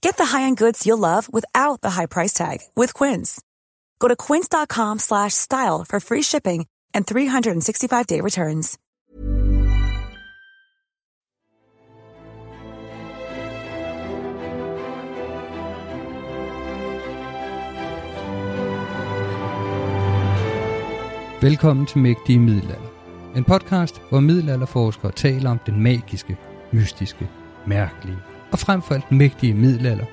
Get the high-end goods you'll love without the high price tag with Quince. Go to quince.com slash style for free shipping and 365-day returns. Velkommen til Mægtige Middelalder. En podcast, hvor middelalderforskere taler om den magiske, mystiske, mærkelige og frem for alt mægtige middelalder.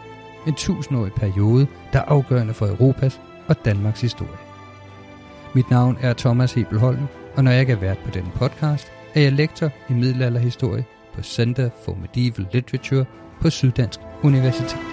En tusindårig periode, der er afgørende for Europas og Danmarks historie. Mit navn er Thomas Hebelholm, og når jeg ikke er vært på denne podcast, er jeg lektor i middelalderhistorie på Center for Medieval Literature på Syddansk Universitet.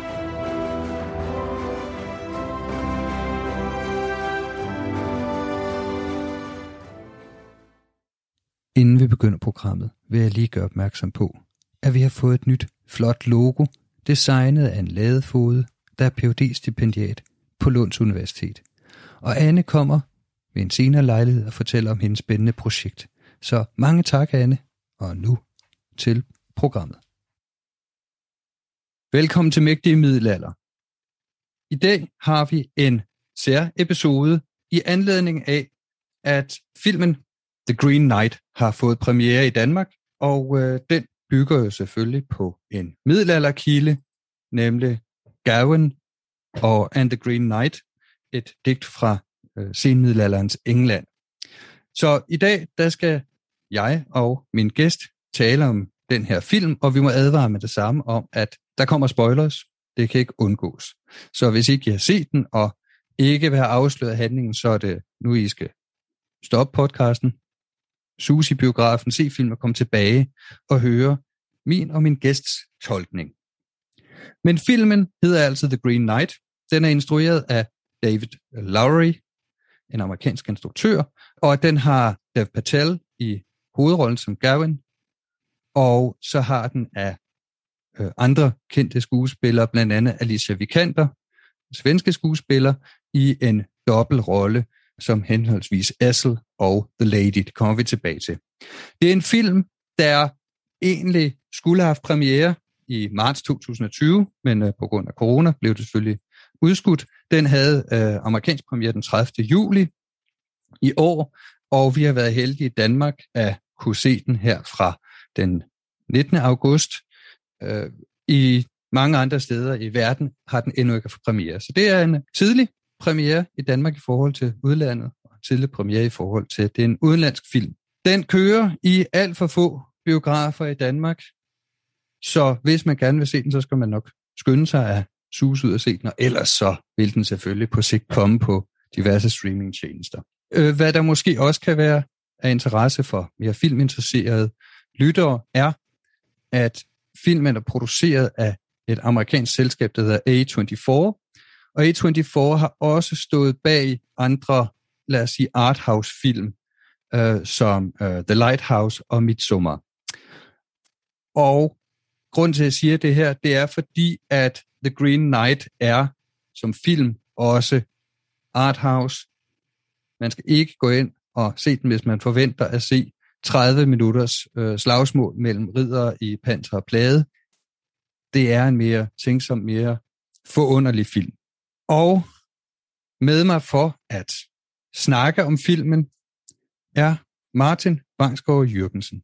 Inden vi begynder programmet, vil jeg lige gøre opmærksom på, at vi har fået et nyt, flot logo, designet af en ladefode, der er phd stipendiat på Lunds Universitet. Og Anne kommer ved en senere lejlighed og fortæller om hendes spændende projekt. Så mange tak, Anne, og nu til programmet. Velkommen til Mægtige Middelalder. I dag har vi en sær-episode i anledning af, at filmen The Green Knight har fået premiere i Danmark, og øh, den bygger jo selvfølgelig på en middelalderkilde, nemlig Gawain og And the Green Knight, et digt fra øh, senmiddelalderens England. Så i dag, der skal jeg og min gæst tale om den her film, og vi må advare med det samme om, at der kommer spoilers. Det kan ikke undgås. Så hvis ikke I har set den, og ikke vil have afsløret handlingen, så er det nu, I skal stoppe podcasten, Susi-biografen, se film og komme tilbage og høre min og min gæsts tolkning. Men filmen hedder altså The Green Knight. Den er instrueret af David Lowery, en amerikansk instruktør, og den har Dev Patel i hovedrollen som Gavin, og så har den af øh, andre kendte skuespillere, blandt andet Alicia Vikander, svenske skuespiller, i en dobbeltrolle som henholdsvis Essel og The Lady. Det kommer vi tilbage til. Det er en film, der egentlig skulle have haft premiere i marts 2020, men øh, på grund af corona blev det selvfølgelig udskudt. Den havde øh, amerikansk premiere den 30. juli i år, og vi har været heldige i Danmark at kunne se den her fra den 19. august. Øh, I mange andre steder i verden har den endnu ikke fået premiere. Så det er en tidlig premiere i Danmark i forhold til udlandet, og tidlig premiere i forhold til, det er en udenlandsk film. Den kører i alt for få biografer i Danmark, så hvis man gerne vil se den, så skal man nok skynde sig at suse ud og se den, og ellers så vil den selvfølgelig på sigt komme på diverse streamingtjenester. Øh, hvad der måske også kan være af interesse for mere filminteresserede lyttere, er, at filmen er produceret af et amerikansk selskab, der hedder A24, og A24 har også stået bag andre, lad os sige, arthouse-film, øh, som øh, The Lighthouse og Midsommar. Og grund til, at jeg siger det her, det er fordi, at The Green Knight er som film også arthouse. Man skal ikke gå ind og se den, hvis man forventer at se 30 minutters øh, slagsmål mellem ridder i panser og plade. Det er en mere tænksom, mere forunderlig film. Og med mig for at snakke om filmen er Martin Bangsgaard Jørgensen.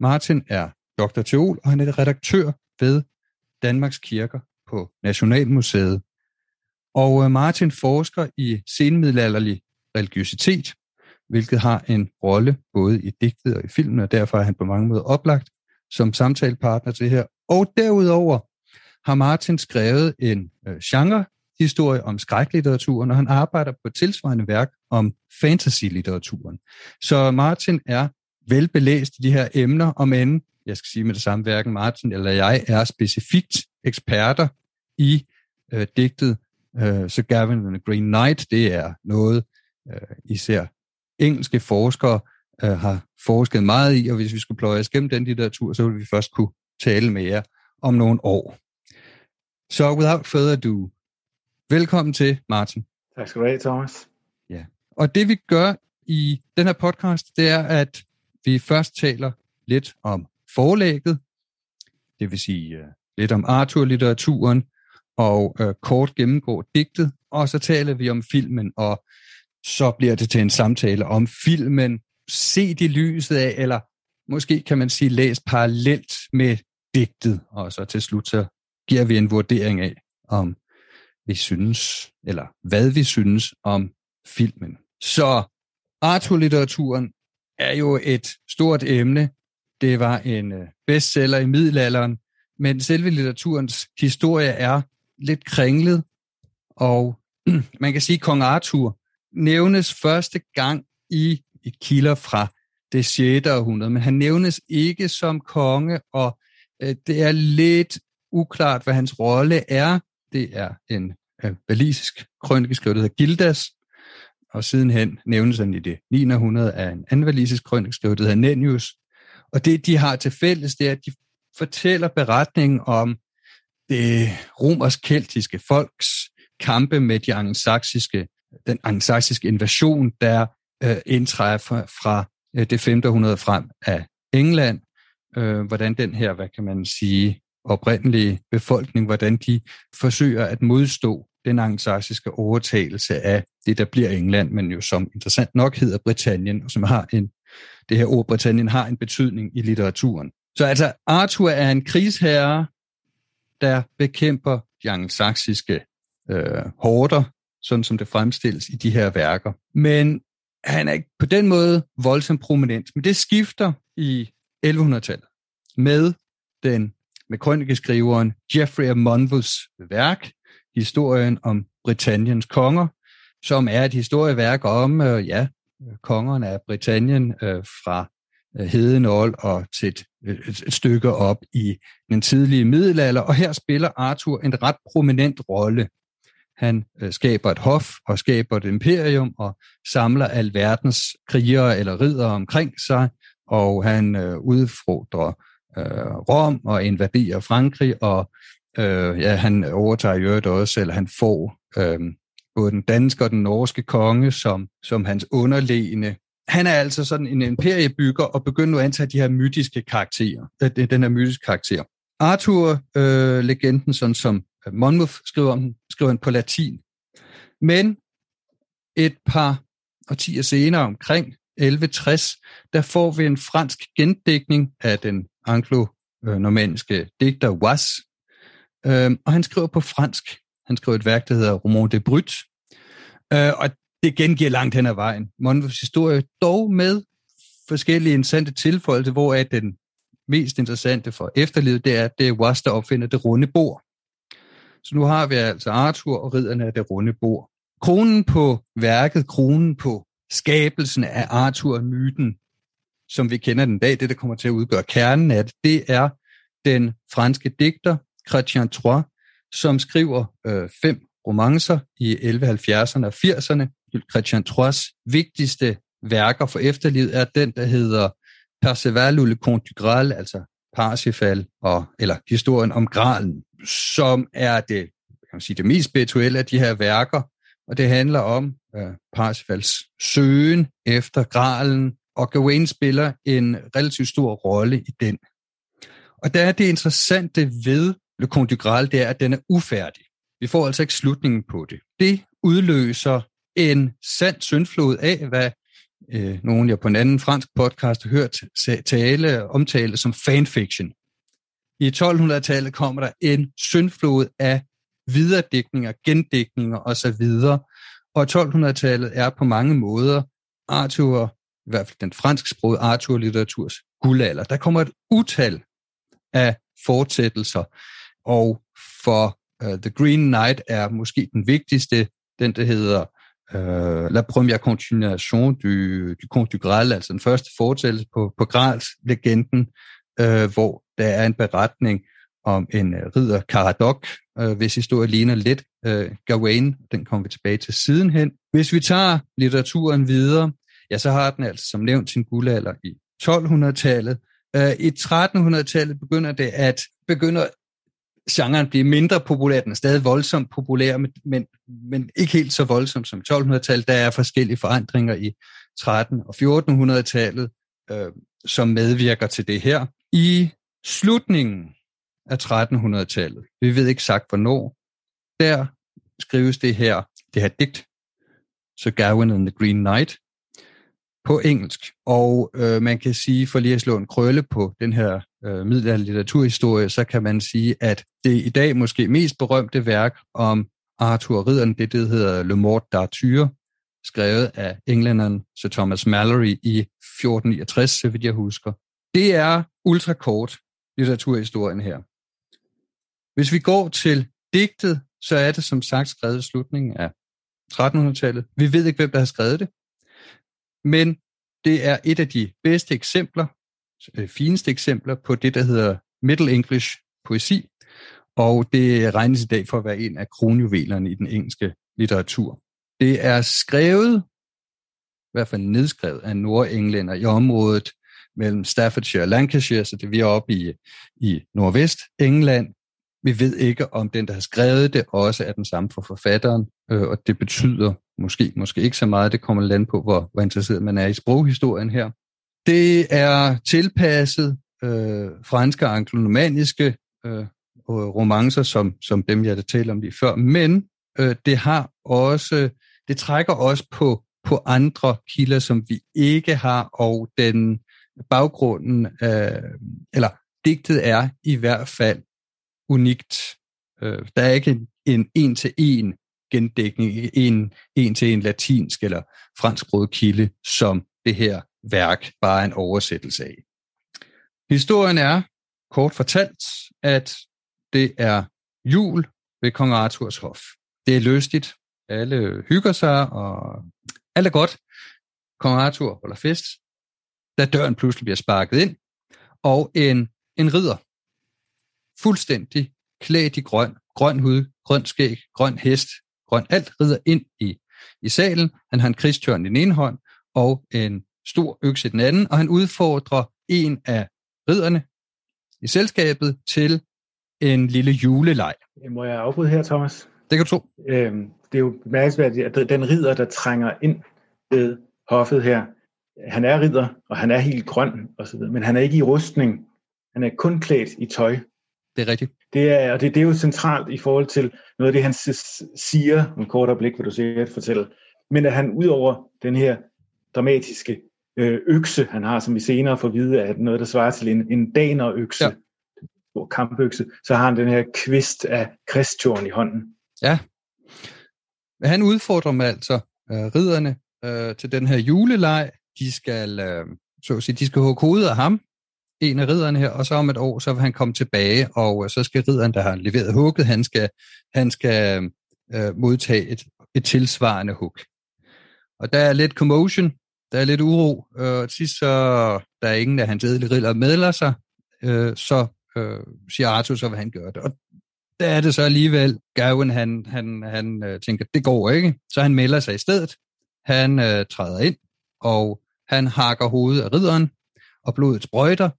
Martin er Dr. Teol, og han er redaktør ved Danmarks Kirker på Nationalmuseet. Og øh, Martin forsker i senmiddelalderlig religiøsitet, hvilket har en rolle både i digtet og i filmen, og derfor er han på mange måder oplagt som samtalepartner til det her. Og derudover har Martin skrevet en øh, genre historie om skræklitteraturen, og han arbejder på et tilsvarende værk om fantasy-litteraturen. Så Martin er velbelæst i de her emner, om end, jeg skal sige med det samme, hverken Martin eller jeg er specifikt eksperter i øh, digtet øh, Sir Gavin and the Green Knight. Det er noget, øh, især engelske forskere øh, har forsket meget i, og hvis vi skulle pløje os gennem den litteratur, så ville vi først kunne tale med jer om nogle år. Så without further ado, velkommen til, Martin. Tak skal du have, Thomas. Ja. Og det vi gør i den her podcast, det er, at vi først taler lidt om forlægget, det vil sige uh, lidt om Arthur-litteraturen, og uh, kort gennemgå digtet, og så taler vi om filmen, og så bliver det til en samtale om filmen, set i lyset af, eller måske kan man sige læst parallelt med digtet, og så til slut så giver vi en vurdering af, om vi synes, eller hvad vi synes om filmen. Så Arthur-litteraturen er jo et stort emne. Det var en øh, bestseller i middelalderen, men selve litteraturens historie er lidt kringlet, og man kan sige, at kong Arthur nævnes første gang i, et kilder fra det 6. århundrede, men han nævnes ikke som konge, og øh, det er lidt uklart, hvad hans rolle er. Det er en øh, valisisk krønike skrevet, der hedder Gildas, og sidenhen nævnes han i det 900 af en anden valisisk krønike skrevet, der hedder Nennius. Og det, de har til fælles, det er, at de fortæller beretningen om det romersk-keltiske folks kampe med de angelsaksiske, den angelsaksiske invasion, der øh, indtræffer fra øh, det 500 frem af England. Øh, hvordan den her, hvad kan man sige, oprindelige befolkning, hvordan de forsøger at modstå den angelsaksiske overtagelse af det, der bliver England, men jo som interessant nok hedder Britannien, og som har en, det her ord Britannien har en betydning i litteraturen. Så altså, Arthur er en krigsherre, der bekæmper de angelsaksiske øh, hårder, sådan som det fremstilles i de her værker. Men han er ikke på den måde voldsomt prominent, men det skifter i 1100-tallet med den med krønikeskriveren Geoffrey af Monmouths værk, Historien om Britanniens konger, som er et historieværk om, øh, ja, kongerne af Britannien øh, fra øh, Hedenold og til et, øh, et, et stykke op i den tidlige middelalder. Og her spiller Arthur en ret prominent rolle. Han øh, skaber et hof og skaber et imperium og samler alverdens krigere eller ridere omkring sig, og han øh, udfordrer øh, Rom og invaderer Frankrig, og øh, ja, han overtager i øvrigt også, eller han får øh, både den danske og den norske konge som, som hans underlegne. Han er altså sådan en imperiebygger og begynder nu at antage de her mytiske karakterer, øh, den her mytiske karakter. Arthur-legenden, øh, sådan som øh, Monmouth skriver om skriver han på latin. Men et par årtier senere, omkring 1160, der får vi en fransk gendækning af den anglo-normandiske digter Was, øh, og han skriver på fransk. Han skriver et værk, der hedder Roman de Brut, øh, og det gengiver langt hen ad vejen. Monvos historie, dog med forskellige interessante tilføjelser, hvor er den mest interessante for efterlivet, det er, at det er Was, der opfinder det runde bord. Så nu har vi altså Arthur og ridderne af det runde bord. Kronen på værket, kronen på skabelsen af Arthur-myten, som vi kender den dag, det der kommer til at udgøre kernen af det, det er den franske digter Chrétien Troyes, som skriver øh, fem romancer i 1170'erne og 80'erne. Chrétien Troyes vigtigste værker for efterlivet er den, der hedder Perceval ou le Comte du Graal, altså Parsifal, og, eller historien om Gralen, som er det, kan man sige, det mest spirituelle af de her værker, og det handler om øh, Parsifals søgen efter Gralen, og Gawain spiller en relativt stor rolle i den. Og der er det interessante ved Le Comte du Graal, det er, at den er ufærdig. Vi får altså ikke slutningen på det. Det udløser en sand syndflod af, hvad øh, nogen jeg på en anden fransk podcast har hørt tale, omtale som fanfiction. I 1200-tallet kommer der en syndflod af videredækninger, gendækninger osv. Og 1200-tallet er på mange måder Arthur, i hvert fald den fransksprogede Arthur-litteraturs guldalder. Der kommer et utal af fortsættelser, og for uh, The Green Knight er måske den vigtigste, den der hedder uh, La première continuation du, du Conte du Graal, altså den første fortællelse på, på Graals legenden, uh, øh, hvor der er en beretning om en uh, ridder Caradoc, uh, hvis historie ligner lidt uh, Gawain, den kommer vi tilbage til sidenhen. Hvis vi tager litteraturen videre, ja, så har den altså som nævnt sin guldalder i 1200-tallet. Uh, øh, I 1300-tallet begynder det at begynder genren blive mindre populær. Den er stadig voldsomt populær, men, men, men ikke helt så voldsom som 1200-tallet. Der er forskellige forandringer i 13 og 1400-tallet, øh, som medvirker til det her. I slutningen af 1300-tallet, vi ved ikke sagt hvornår, der skrives det her, det her digt, Sir Gawain and the Green Knight, på engelsk. Og øh, man kan sige, for lige at slå en krølle på den her øh, middelalderlig litteraturhistorie, så kan man sige, at det i dag måske mest berømte værk om Arthur Ridderen, det, det hedder Le Mort d'Arthur, skrevet af englænderen Sir Thomas Mallory i 1469, så vidt jeg husker. Det er ultrakort litteraturhistorien her. Hvis vi går til digtet, så er det som sagt skrevet i slutningen af 1300-tallet. Vi ved ikke, hvem der har skrevet det, men det er et af de bedste eksempler, øh, fineste eksempler på det, der hedder Middle English poesi, og det regnes i dag for at være en af kronjuvelerne i den engelske litteratur. Det er skrevet, i hvert fald nedskrevet af nordenglænder i området mellem Staffordshire og Lancashire, så det vi er oppe i, i nordvest England. Vi ved ikke, om den, der har skrevet det, også er den samme for forfatteren, øh, og det betyder måske, måske ikke så meget. Det kommer land på, hvor, hvor interesseret man er i sproghistorien her. Det er tilpasset øh, franske og anglonomaniske øh, romancer, som, som dem, jeg talte om lige før, men øh, det har også, det trækker også på, på andre kilder, som vi ikke har, og den baggrunden, øh, eller digtet er i hvert fald unikt. Øh, der er ikke en en-til-en gendækning, en, en til en latinsk eller fransk kilde, som det her værk bare er en oversættelse af. Historien er kort fortalt, at det er jul ved kong Arthurs hof. Det er lystigt. Alle hygger sig, og alt er godt. Kong Arthur holder fest, da døren pludselig bliver sparket ind, og en, en ridder, fuldstændig klædt i grøn, grøn hud, grøn skæg, grøn hest, grøn alt, rider ind i, i salen. Han har en krigstørn i den ene hånd, og en stor økse i den anden, og han udfordrer en af ridderne i selskabet til en lille juleleg. Må jeg afbryde her, Thomas? Det kan du tro. Øhm, det er jo bemærkelsesværdigt, at den ridder, der trænger ind ved hoffet her, han er ridder, og han er helt grøn, og så videre, men han er ikke i rustning. Han er kun klædt i tøj. Det er rigtigt. Det er, og det, det er jo centralt i forhold til noget af det, han siger, en kort øjeblik, vil du sikkert fortælle, men at han ud over den her dramatiske øh, økse, han har, som vi senere får vide, at noget, der svarer til en, en danerøkse, ja. stor kampøkse, så har han den her kvist af kristtorn i hånden. Ja. Han udfordrer dem altså, øh, ridderne, øh, til den her juleleg. De skal, øh, så at sige, de skal hugge hovedet af ham, en af ridderne her, og så om et år, så vil han komme tilbage, og øh, så skal ridderen, der har leveret hugget, han skal, han skal øh, modtage et, et tilsvarende hug. Og der er lidt commotion, der er lidt uro. Øh, sidst så der er ingen af hans edelige ridder medler sig, øh, så øh, siger Arthur, så vil han gøre det. Og der er det så alligevel, Gawain han, han, han øh, tænker, det går ikke, så han melder sig i stedet. Han øh, træder ind, og han hakker hovedet af ridderen, og blodet sprøjter,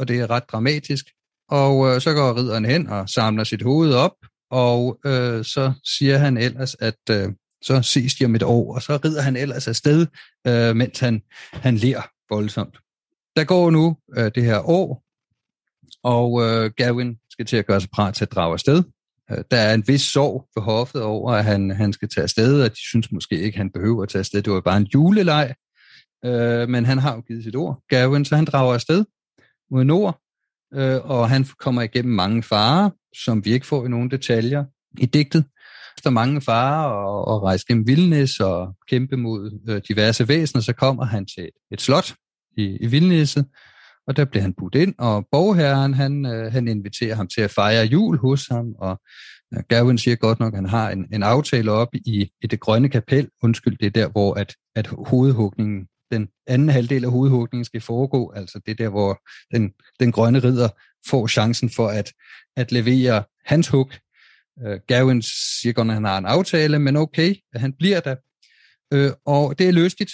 og det er ret dramatisk. Og øh, så går ridderen hen og samler sit hoved op, og øh, så siger han ellers, at øh, så ses de om et år, og så rider han ellers afsted, øh, mens han, han ler voldsomt. Der går nu øh, det her år, og øh, Gavin skal til at gøre sig parat til at drage afsted. Øh, der er en vis sorg for hoffet over, at han, han skal tage afsted, og de synes måske ikke, at han behøver at tage afsted. Det var bare en juleleg, øh, men han har jo givet sit ord, Gavin, så han drager afsted mod nord, øh, og han kommer igennem mange farer, som vi ikke får i nogle detaljer i digtet. Efter mange farer og, og rejse gennem vildnæs og kæmpe mod øh, diverse væsener, så kommer han til et, et slot i, i vildnæsset, og der bliver han budt ind, og borgherren, han, øh, han inviterer ham til at fejre jul hos ham, og Gavin siger godt nok, at han har en, en aftale op i, i det grønne kapel. Undskyld, det er der, hvor at, at hovedhugningen, den anden halvdel af hovedhugningen skal foregå, altså det der, hvor den, den grønne ridder får chancen for at, at levere hans hug. Øh, Gavin siger godt, at han har en aftale, men okay, at han bliver der. Øh, og det er løstigt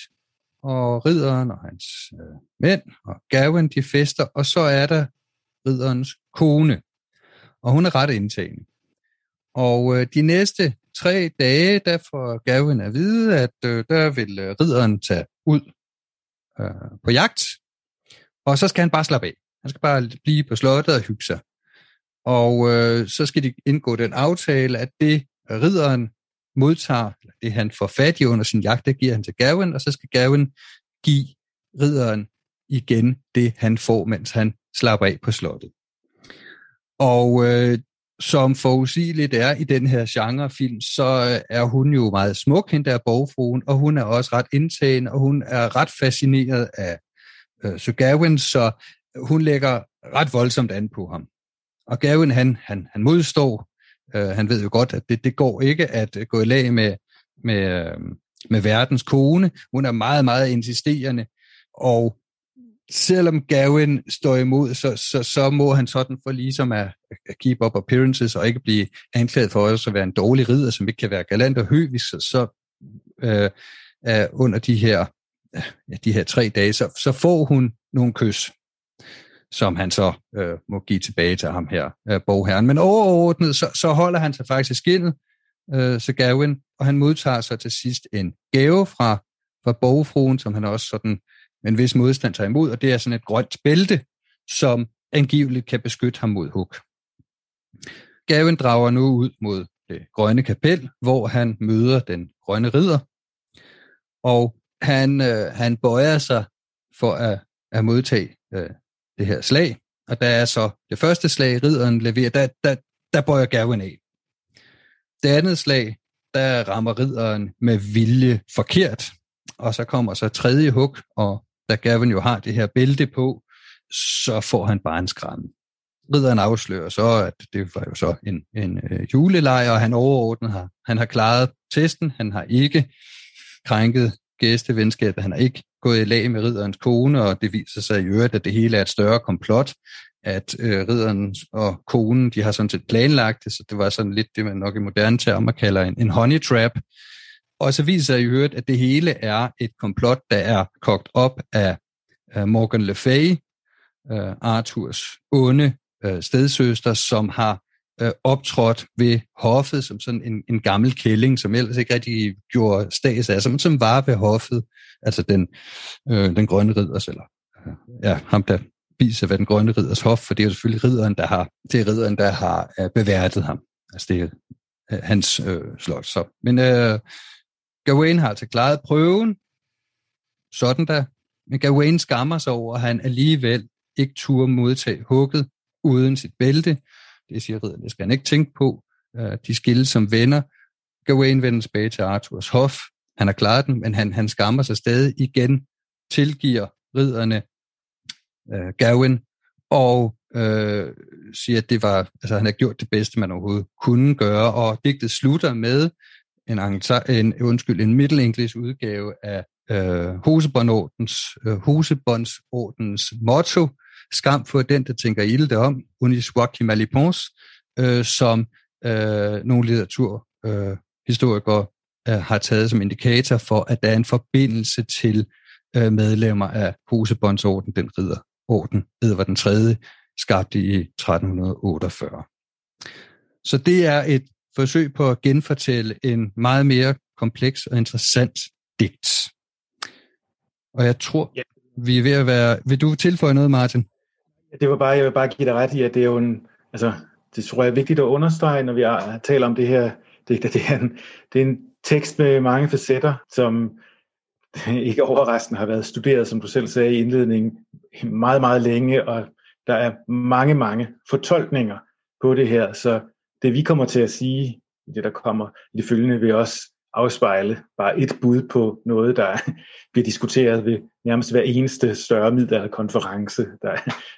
og ridderen og hans øh, mænd og Gavin, de fester, og så er der ridderens kone, og hun er ret indtagende. Og øh, de næste tre dage, der får Gavin at vide, at øh, der vil øh, ridderen tage ud øh, på jagt, og så skal han bare slappe af. Han skal bare blive på slottet og hygge sig. Og øh, så skal de indgå den aftale, at det øh, ridderen modtager, eller det han får fat i under sin jagt, det giver han til Gavin, og så skal Gavin give ridderen igen det, han får, mens han slapper af på slottet. Og øh, som forudsigeligt er i den her genrefilm, så øh, er hun jo meget smuk, hende der borgfruen, og hun er også ret indtagende, og hun er ret fascineret af øh, Sir Gawain, så hun lægger ret voldsomt an på ham. Og Gawain, han, han, han modstår, Øh, han ved jo godt, at det, det går ikke at øh, gå i lag med, med, øh, med verdens kone. Hun er meget, meget insisterende, og selvom Gavin står imod, så, så, så må han sådan for ligesom at, at keep up appearances og ikke blive anklaget for også at være en dårlig ridder, som ikke kan være galant og høvisk, så, så øh, øh, under de her, ja, de her tre dage, så, så får hun nogle kys som han så øh, må give tilbage til ham her, øh, bogherren. Men overordnet, så, så holder han sig faktisk skinnet, øh, så Gavin, og han modtager så til sidst en gave fra, fra bogfruen, som han også sådan øh, en vis modstand tager imod, og det er sådan et grønt bælte, som angiveligt kan beskytte ham mod hug. Gavin drager nu ud mod det grønne kapel, hvor han møder den grønne ridder, og han, øh, han bøjer sig for at, at modtage øh, det her slag, og der er så det første slag, ridderen leverer, der, der, der bøjer Gavin af. Det andet slag, der rammer ridderen med vilje forkert, og så kommer så tredje hug, og da Gavin jo har det her bælte på, så får han bare en skræmme. Ridderen afslører så, at det var jo så en, en øh, julelejr, og han overordnet har, han har klaret testen, han har ikke krænket gæstevenskabet, han har ikke gået i lag med ridderens kone, og det viser sig i øvrigt, at det hele er et større komplot, at øh, ridderen og konen, de har sådan set planlagt det, så det var sådan lidt det, man nok i moderne termer kalder en, en honey trap. Og så viser sig i øvrigt, at det hele er et komplot, der er kogt op af Morgan Le Fay, uh, Arthurs onde øh, stedsøster, som har øh, optrådt ved hoffet som sådan en, en gammel kælling, som ellers ikke rigtig gjorde stas af, som, som var ved hoffet altså den, øh, den grønne ridders, eller ja, ham der viser, hvad den grønne ridders hof, for det er jo selvfølgelig ridderen, der har, det er ridderen, der har øh, beværtet ham. Altså det er øh, hans øh, slot. Så. Men øh, Gawain har altså klaret prøven, sådan da, Men Gawain skammer sig over, at han alligevel ikke turde modtage hugget uden sit bælte. Det siger ridderne, det skal han ikke tænke på. Øh, de skilles som venner. Gawain vender tilbage til Arthurs hof, han har klaret den, men han, han skammer sig stadig igen, tilgiver ridderne øh, Gawain, og øh, siger, at det var, altså, han har gjort det bedste, man overhovedet kunne gøre, og digtet slutter med en, en, undskyld, en Middle English udgave af øh, Hosebåndsordens, øh, Hosebåndsordens motto, skam for den, der tænker ilde om, unis Joachim malipons, øh, som øh, nogle litteraturhistorikere øh, øh, har taget som indikator for, at der er en forbindelse til øh, medlemmer af Hosebåndsorden, den ridderorden, Edvard den 3., skabt i 1348. Så det er et forsøg på at genfortælle en meget mere kompleks og interessant digt. Og jeg tror... Ja, vi er ved at være... Vil du tilføje noget, Martin? Det var bare, jeg vil bare give dig ret i, at det er jo en, altså, det tror jeg er vigtigt at understrege, når vi taler om det her. Det, det, er, en, det er en tekst med mange facetter, som ikke overraskende har været studeret, som du selv sagde i indledningen, meget, meget længe, og der er mange, mange fortolkninger på det her, så det vi kommer til at sige, det der kommer i det følgende, vil også afspejle bare et bud på noget, der bliver diskuteret ved nærmest hver eneste større middelalderkonference, der,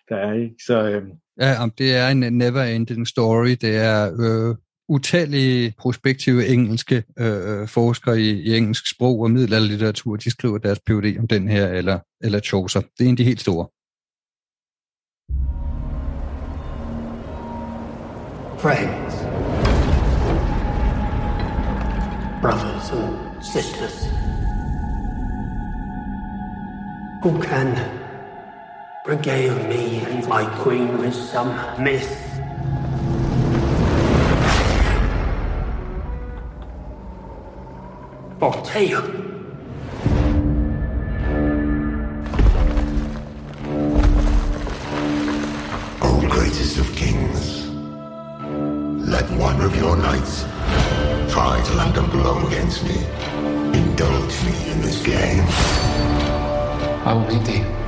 der er. Ikke? Så, øh... Ja, det er en never ending story. Det er øh, utallige prospektive engelske øh, forskere i, i engelsk sprog og middelalderlitteratur, de skriver deres PhD om den her, eller, eller Chaucer. Det er en af de helt store. Friends. Brothers and sisters. Who can regale me and my queen with some myth or tale. O greatest of kings, let one of your knights try to land a blow against me. Indulge me in this game. I will meet thee.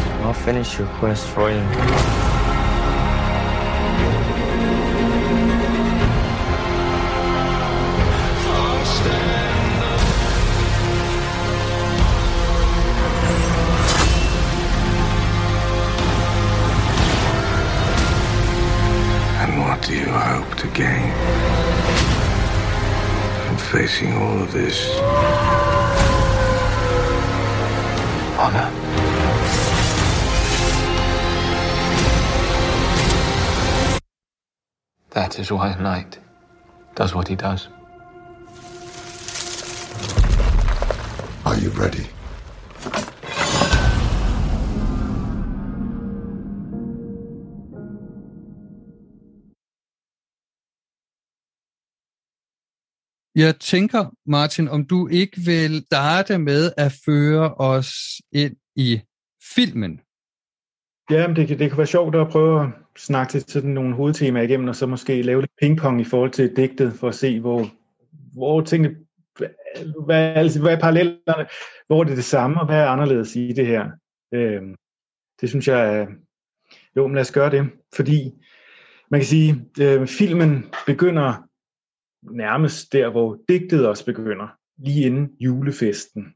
I'll finish your quest for you. And what do you hope to gain from facing all of this? Honor. That is why a knight does what he does. Are you ready? Jeg tænker, Martin, om du ikke vil starte med at føre os ind i filmen. Ja, det, det kan være sjovt at prøve at snakke til sådan nogle hovedtemaer igennem, og så måske lave lidt pingpong i forhold til digtet, for at se, hvor, hvor tingene, hvad, altså, hvad er parallellerne, hvor er det det samme, og hvad er anderledes i det her. Øh, det synes jeg er, jo, men lad os gøre det, fordi man kan sige, øh, filmen begynder nærmest der, hvor digtet også begynder, lige inden julefesten.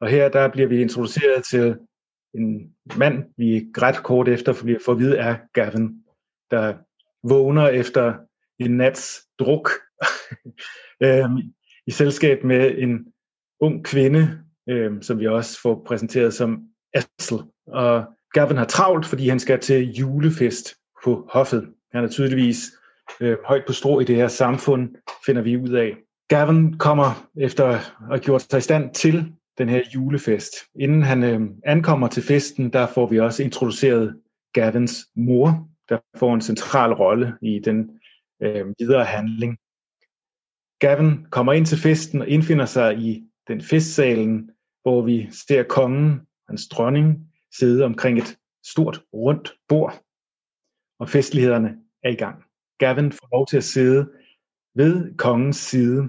Og her der bliver vi introduceret til en mand, vi ret kort efter får at vide er Gavin, der vågner efter en nats druk øhm, i selskab med en ung kvinde, øhm, som vi også får præsenteret som Assel. Og Gavin har travlt, fordi han skal til julefest på hoffet. Han er tydeligvis øh, højt på strå i det her samfund, finder vi ud af. Gavin kommer efter at have gjort sig i stand til den her julefest. Inden han øh, ankommer til festen, der får vi også introduceret Gavins mor, der får en central rolle i den øh, videre handling. Gavin kommer ind til festen og indfinder sig i den festsalen, hvor vi ser kongen, hans dronning, sidde omkring et stort rundt bord, og festlighederne er i gang. Gavin får lov til at sidde ved kongens side.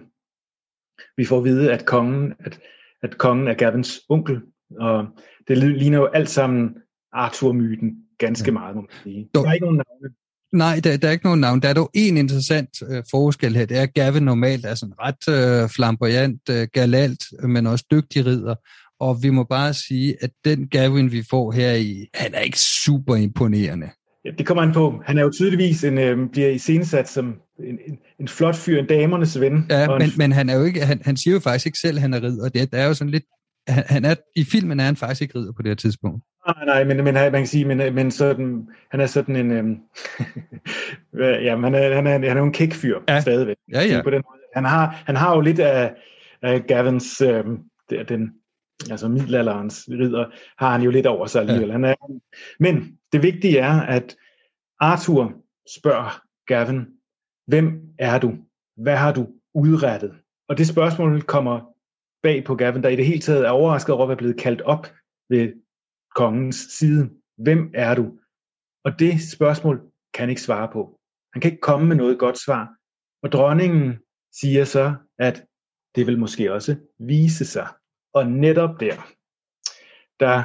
Vi får at vide, at kongen, at, at kongen er Gavins onkel, og det ligner jo alt sammen Arthur-myten ganske meget, må man sige. Der er ikke nogen navne Nej, der, der er ikke nogen navn. Der er dog en interessant øh, forskel her. Det er, at Gavin normalt er sådan ret øh, flamboyant, øh, galalt, men også dygtig ridder. Og vi må bare sige, at den Gavin, vi får her i, han er ikke super imponerende. Ja, det kommer an på. Han er jo tydeligvis en, øh, bliver iscenesat som en, en, en flot fyr, en damernes ven. Ja, men, en, men han, er jo ikke, han, han siger jo faktisk ikke selv, at han er ridder. Det, der er jo sådan lidt, han, han er, I filmen er han faktisk ikke ridder på det her tidspunkt. Nej, nej, men, men man kan sige, men, men sådan, han er sådan en, øhm, ja, han er, han er, han er jo en kækfyr Ja. stadigvæk. Ja, ja. På den måde. Han, har, han har jo lidt af, af Gavins, øhm, den, altså middelalderens ridder, har han jo lidt over sig alligevel. Ja. Han er, men det vigtige er, at Arthur spørger Gavin, hvem er du? Hvad har du udrettet? Og det spørgsmål kommer bag på Gavin, der i det hele taget er overrasket over at være blevet kaldt op ved kongens side. Hvem er du? Og det spørgsmål kan han ikke svare på. Han kan ikke komme med noget godt svar. Og dronningen siger så, at det vil måske også vise sig. Og netop der, der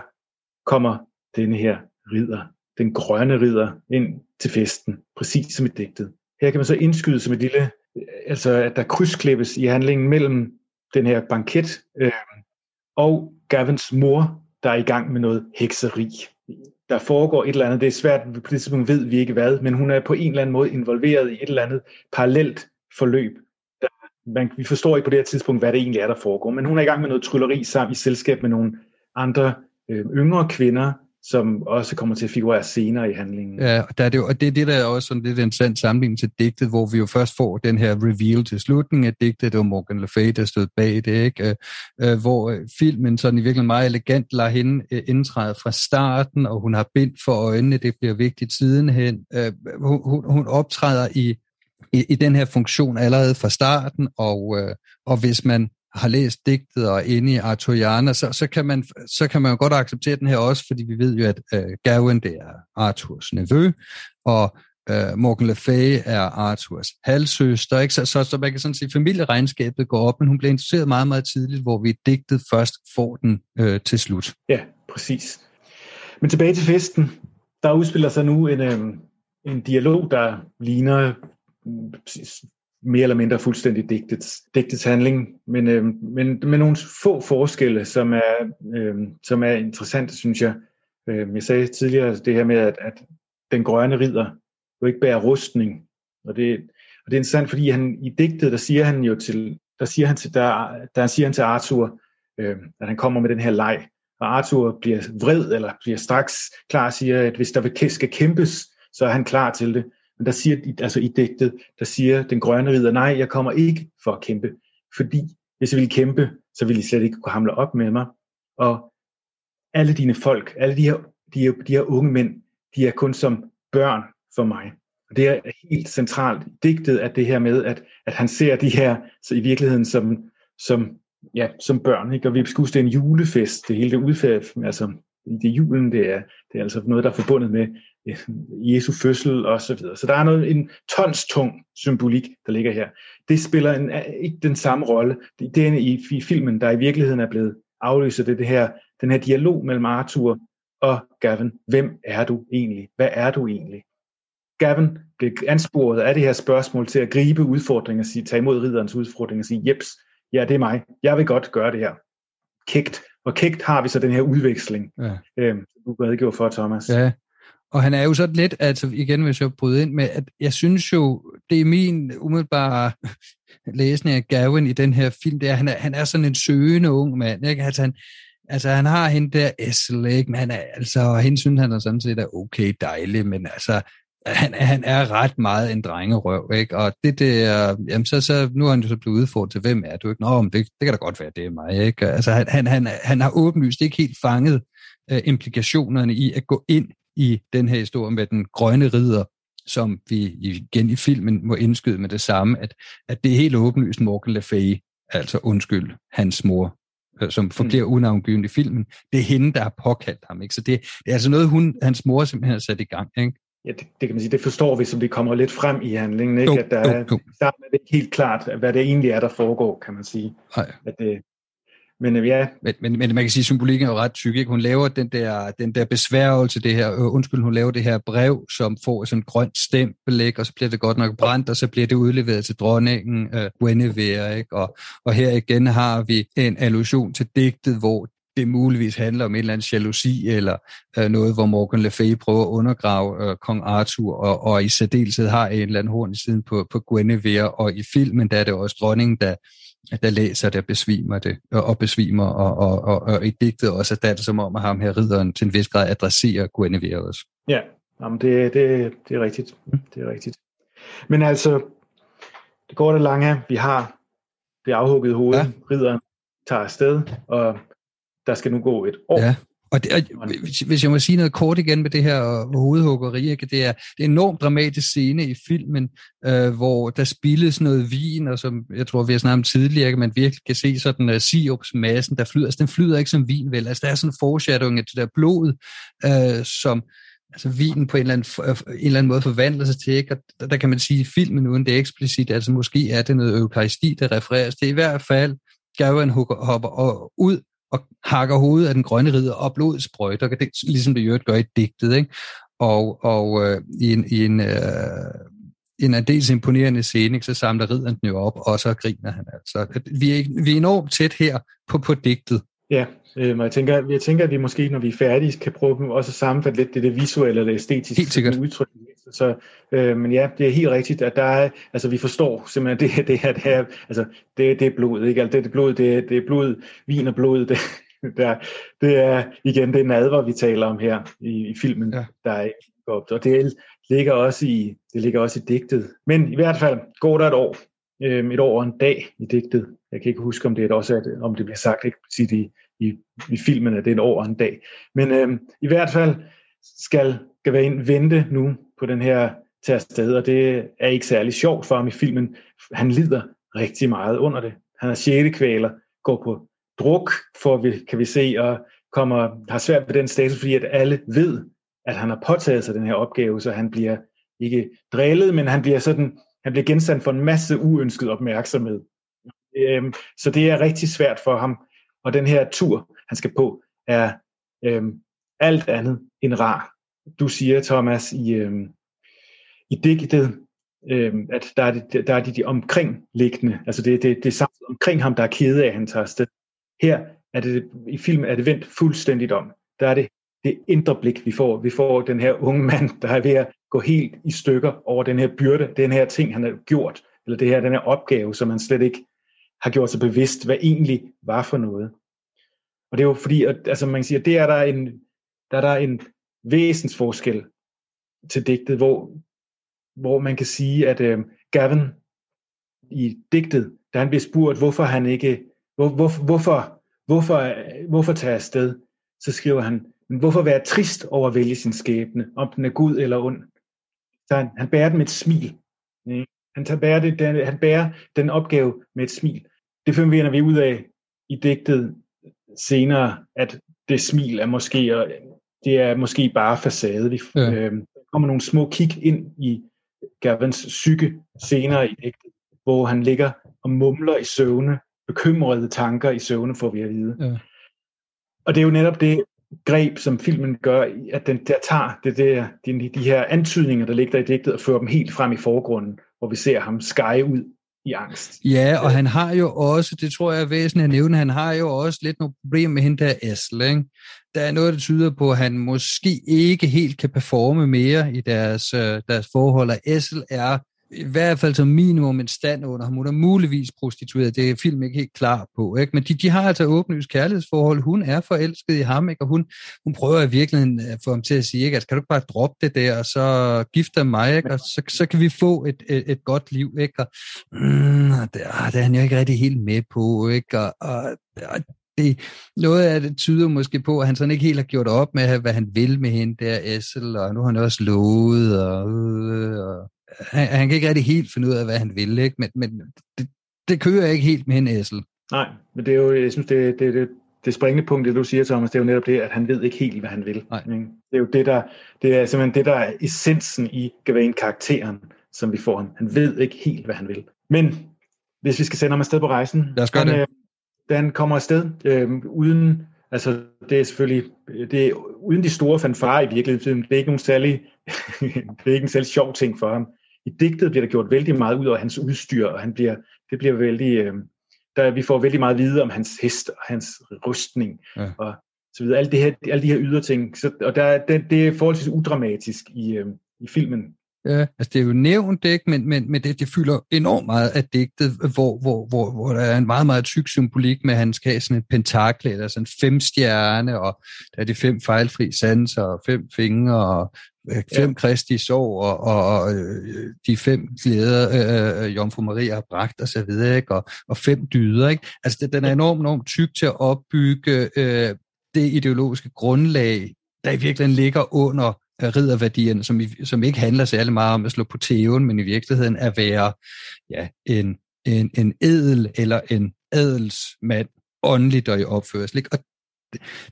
kommer denne her ridder, den grønne ridder, ind til festen, præcis som i digtet. Her kan man så indskyde som et lille, altså at der krydsklippes i handlingen mellem den her banket øh, og Gavins mor, der er i gang med noget hekseri. Der foregår et eller andet, det er svært, på det tidspunkt ved vi ikke hvad, men hun er på en eller anden måde involveret i et eller andet parallelt forløb. Der, man, vi forstår ikke på det her tidspunkt, hvad det egentlig er, der foregår, men hun er i gang med noget trylleri sammen i selskab med nogle andre øh, yngre kvinder, som også kommer til at figurere senere i handlingen. Ja, der er det, og det er det, der er også sådan lidt en sand sammenligning til digtet, hvor vi jo først får den her reveal til slutningen af digtet. Det var Morgan Le Fay, der stod bag det, ikke? Øh, øh hvor øh, filmen sådan i virkeligheden meget elegant lader hende øh, indtræde fra starten, og hun har bind for øjnene, det bliver vigtigt sidenhen. Øh, hun, hun, hun optræder i, i, i den her funktion allerede fra starten, og, øh, og hvis man har læst digtet og er inde i Arthuriana, så, så, kan man, så kan man jo godt acceptere den her også, fordi vi ved jo, at øh, Gawain det er Arthurs nevø, og øh, Morgan Le Fay er Arthurs halvsøster, ikke? Så, så, så man kan sådan sige, familieregnskabet går op, men hun bliver interesseret meget, meget tidligt, hvor vi digtet først får den øh, til slut. Ja, præcis. Men tilbage til festen. Der udspiller sig nu en, øh, en dialog, der ligner mere eller mindre fuldstændig digtets, digtets handling, men, øh, men med nogle få forskelle, som er, øh, som er interessante, synes jeg. Øh, jeg sagde tidligere det her med, at, at den grønne ridder jo ikke bærer rustning, og det, og det er interessant, fordi han i digtet, der siger han jo til, der siger han til, der, der siger han til Arthur, øh, at han kommer med den her leg, og Arthur bliver vred, eller bliver straks klar og siger, at hvis der skal kæmpes, så er han klar til det. Men der siger, altså i digtet, der siger den grønne ridder, nej, jeg kommer ikke for at kæmpe, fordi hvis jeg ville kæmpe, så ville I slet ikke kunne hamle op med mig. Og alle dine folk, alle de her, de her, de her unge mænd, de er kun som børn for mig. Og det er helt centralt i digtet, at det her med, at, at han ser de her så i virkeligheden som, som, ja, som børn. Ikke? Og vi skal huske, det er en julefest, det hele det udfærd, altså det er julen, det er, det er altså noget, der er forbundet med Jesu fødsel og så videre. Så der er noget, en tons tung symbolik, der ligger her. Det spiller en, ikke den samme rolle. Det, er i, i filmen, der i virkeligheden er blevet afløst af det, det her, den her dialog mellem Arthur og Gavin. Hvem er du egentlig? Hvad er du egentlig? Gavin blev ansporet af det her spørgsmål til at gribe udfordringen og sige, tage imod ridderens udfordring og sige, jeps, ja, det er mig. Jeg vil godt gøre det her. Kægt. Og kægt har vi så den her udveksling, Ja. øhm, du redegjorde for, Thomas. Ja, og han er jo sådan lidt, altså igen hvis jeg bryder ind med, at jeg synes jo, det er min umiddelbare læsning af Gavin i den her film, det er, at han er, han er sådan en søgende ung mand, ikke? Altså han, altså han har hende der Essel, ikke? Men han er, altså, og hende synes han er sådan set er okay dejlig, men altså, han, han er ret meget en drengerøv, ikke? Og det der, jamen så, så nu er han jo så blevet udfordret til, hvem er du, ikke? Nå, men det, det kan da godt være, det er mig, ikke? Altså han, han, han, han har åbenlyst ikke helt fanget øh, implikationerne i at gå ind i den her historie med den grønne ridder, som vi igen i filmen må indskyde med det samme, at, at det er helt åbenlyst Morgan Le Fay, altså undskyld, hans mor, øh, som forbliver mm. unavngiven i filmen. Det er hende, der har påkaldt ham. Ikke? Så det, det er altså noget, hun, hans mor simpelthen har sat i gang. Ikke? Ja, det, det kan man sige, det forstår vi, som det kommer lidt frem i handlingen, ikke? Jo, at der jo, jo. er, er det ikke helt klart, hvad det egentlig er, der foregår, kan man sige. Nej. At det, men øh, ja. Men, men, men man kan sige, at symbolikken er jo ret tyk. Ikke? Hun laver den der, den der besværgelse, det her, øh, undskyld, hun laver det her brev, som får sådan en grønt stempel, ikke? og så bliver det godt nok brændt, og så bliver det udleveret til dronningen øh, Guinevere. Ikke? Og, og her igen har vi en allusion til digtet, hvor det muligvis handler om en eller anden jalousi, eller øh, noget, hvor Morgan Le Fay prøver at undergrave øh, kong Arthur, og, og i særdeleshed har en eller anden horn i siden på, på Guinevere, og i filmen der er det også dronningen, der, der læser det, besvimer det, og, og besvimer, og, og, og, og i digtet også, at det er det som om, at ham her ridderen til en vis grad adresserer Guinevere også. Ja, jamen det, det, det er rigtigt. Det er rigtigt. Men altså, det går det lange. Vi har det afhuggede hoved. Ja. Ridderen tager afsted, og der skal nu gå et år. Ja. Og, det, og hvis jeg må sige noget kort igen med det her hovedhuggeri, ikke? det er, det er en enormt dramatisk scene i filmen, øh, hvor der spilles noget vin, og som jeg tror, vi har snakket om tidligere, man virkelig kan se sådan uh, siopsmassen, der flyder. Altså, den flyder ikke som vin, vel? Altså, der er sådan en foreshadowing af det der blod, øh, som altså vinen på en eller, anden, en eller anden måde forvandler sig til, ikke? Og der, der kan man sige, at filmen uden det er eksplicit, altså måske er det noget eukaristi, der refereres til. I hvert fald, Gavin hopper ud og hakker hovedet af den grønne ridder, og blodet sprøjter, det, ligesom det jo gør i digtet. Ikke? Og, og øh, i en, i en, øh, en dels imponerende scene, så samler ridderen den jo op, og så griner han altså. Vi er, vi er enormt tæt her på, på digtet. Ja, øh, jeg, tænker, jeg tænker, at vi måske, når vi er færdige, kan prøve også at sammenfatte lidt det, det visuelle eller det æstetiske udtryk. Så, øh, men ja, det er helt rigtigt, at der er, altså vi forstår simpelthen, det, det her, det her, altså det, det er blod, ikke? Altså, det, det blod, det, det er blod, vin og blod, det, der, det er igen, det nadver, vi taler om her i, i filmen, ja. der er op. Og det ligger også i, det ligger også i digtet. Men i hvert fald går der et år, øh, et år og en dag i digtet. Jeg kan ikke huske, om det er også, at, om det bliver sagt eksplicit i, i, i filmen, at det er et år og en dag. Men øh, i hvert fald skal Gavain vente nu på den her tage afsted, og det er ikke særlig sjovt for ham i filmen. Han lider rigtig meget under det. Han er sjælekvæler, går på druk, for vi, kan vi se, og kommer, har svært ved den status, fordi at alle ved, at han har påtaget sig den her opgave, så han bliver ikke drillet, men han bliver sådan, han bliver genstand for en masse uønsket opmærksomhed. Øhm, så det er rigtig svært for ham, og den her tur, han skal på, er øhm, alt andet end rar. Du siger, Thomas, i, øhm, i digtet, øhm, at der er, de, der er de, de omkringliggende, altså det, det, det er omkring ham, der er kede af, at han tager afsted. Her er det, i filmen er det vendt fuldstændigt om. Der er det det indre blik, vi får. Vi får den her unge mand, der er ved at gå helt i stykker over den her byrde, den her ting, han har gjort, eller det her, den her opgave, som han slet ikke har gjort sig bevidst, hvad egentlig var for noget. Og det er jo fordi, at, altså man siger, det er der en, der er der en væsensforskel til digtet, hvor, hvor man kan sige, at øh, Gavin i digtet, da han bliver spurgt, hvorfor han ikke hvor, hvor, hvorfor, hvorfor, hvorfor tager afsted? Så skriver han, men hvorfor være trist over at vælge sin skæbne, om den er god eller ond? Så han, han bærer den med et smil. Han, tager, bærer det, den, han bærer den opgave med et smil. Det finder vi ud af i digtet senere, at det smil er måske, det er måske bare facade. Vi, ja. øh, der kommer nogle små kig ind i Gavins psyke senere i digtet, hvor han ligger og mumler i søvne bekymrede tanker i søvne, får vi at vide. Ja. Og det er jo netop det greb, som filmen gør, at den der tager det der, de, de her antydninger, der ligger i digtet, og fører dem helt frem i forgrunden, hvor vi ser ham skære ud i angst. Ja, og han har jo også, det tror jeg er væsentligt at nævne, han har jo også lidt nogle problemer med hende der Essel, ikke? Der er noget, der tyder på, at han måske ikke helt kan performe mere i deres, øh, deres forhold, og Essel er i hvert fald som minimum en stand under ham. Hun er muligvis prostitueret, det er film ikke helt klar på. Ikke? Men de, de har altså åbenlyst kærlighedsforhold. Hun er forelsket i ham, ikke? og hun, hun prøver i virkeligheden at få ham til at sige, ikke? Altså, kan du ikke bare droppe det der, og så gifte mig, ikke? og så, så kan vi få et, et, et godt liv. Ikke? Og, mm, det, ah, det er han jo ikke rigtig helt med på. Ikke? Og, og, og det, noget af det tyder måske på, at han sådan ikke helt har gjort op med, hvad han vil med hende der, Essel, og nu har han også lovet, og, øh, og han, han kan ikke rigtig helt finde ud af, hvad han vil, ikke? men, men det, det kører ikke helt med en æsel. Nej, men det er jo, jeg synes, det, det, det, det springende punkt, det du siger, Thomas, det er jo netop det, at han ved ikke helt, hvad han vil. Nej. Det er jo det, der, det er simpelthen det, der er essensen i Gawain-karakteren, som vi får ham. Han ved ikke helt, hvad han vil. Men hvis vi skal sende ham afsted på rejsen, Lad os gøre han, det. da han kommer afsted, øh, uden, altså det er selvfølgelig, det er uden de store fanfarer i virkeligheden, det er ikke nogen særlig, det er ikke en særlig sjov ting for ham. I digtet bliver der gjort vældig meget ud af hans udstyr, og han bliver, det bliver vældig, øh, der, vi får vældig meget at vide om hans hest og hans rustning, ja. og så videre. Alle, det her, alle de her ydre ting. Så, og der, det, det er forholdsvis udramatisk i, øh, i filmen. Ja, altså det er jo nævnt, ikke? Men, men, men det, det fylder enormt meget af digtet, hvor, hvor, hvor, hvor der er en meget, meget tyk symbolik med, at han skal have sådan et pentakle, eller sådan fem stjerne, og der er de fem fejlfri sanser, og fem fingre, og øh, fem ja. kristi sår, og, og, og øh, de fem glæder, øh, øh, Jomfru Maria har bragt, og så videre, ikke? Og, og fem dyder, ikke? Altså det, den er enormt, enormt tyk til at opbygge øh, det ideologiske grundlag, der i virkeligheden ligger under ridderværdierne, som, som ikke handler særlig meget om at slå på tæven, men i virkeligheden at være ja, en, en, en edel eller en adelsmand, åndeligt og i opførsel. Ikke? Og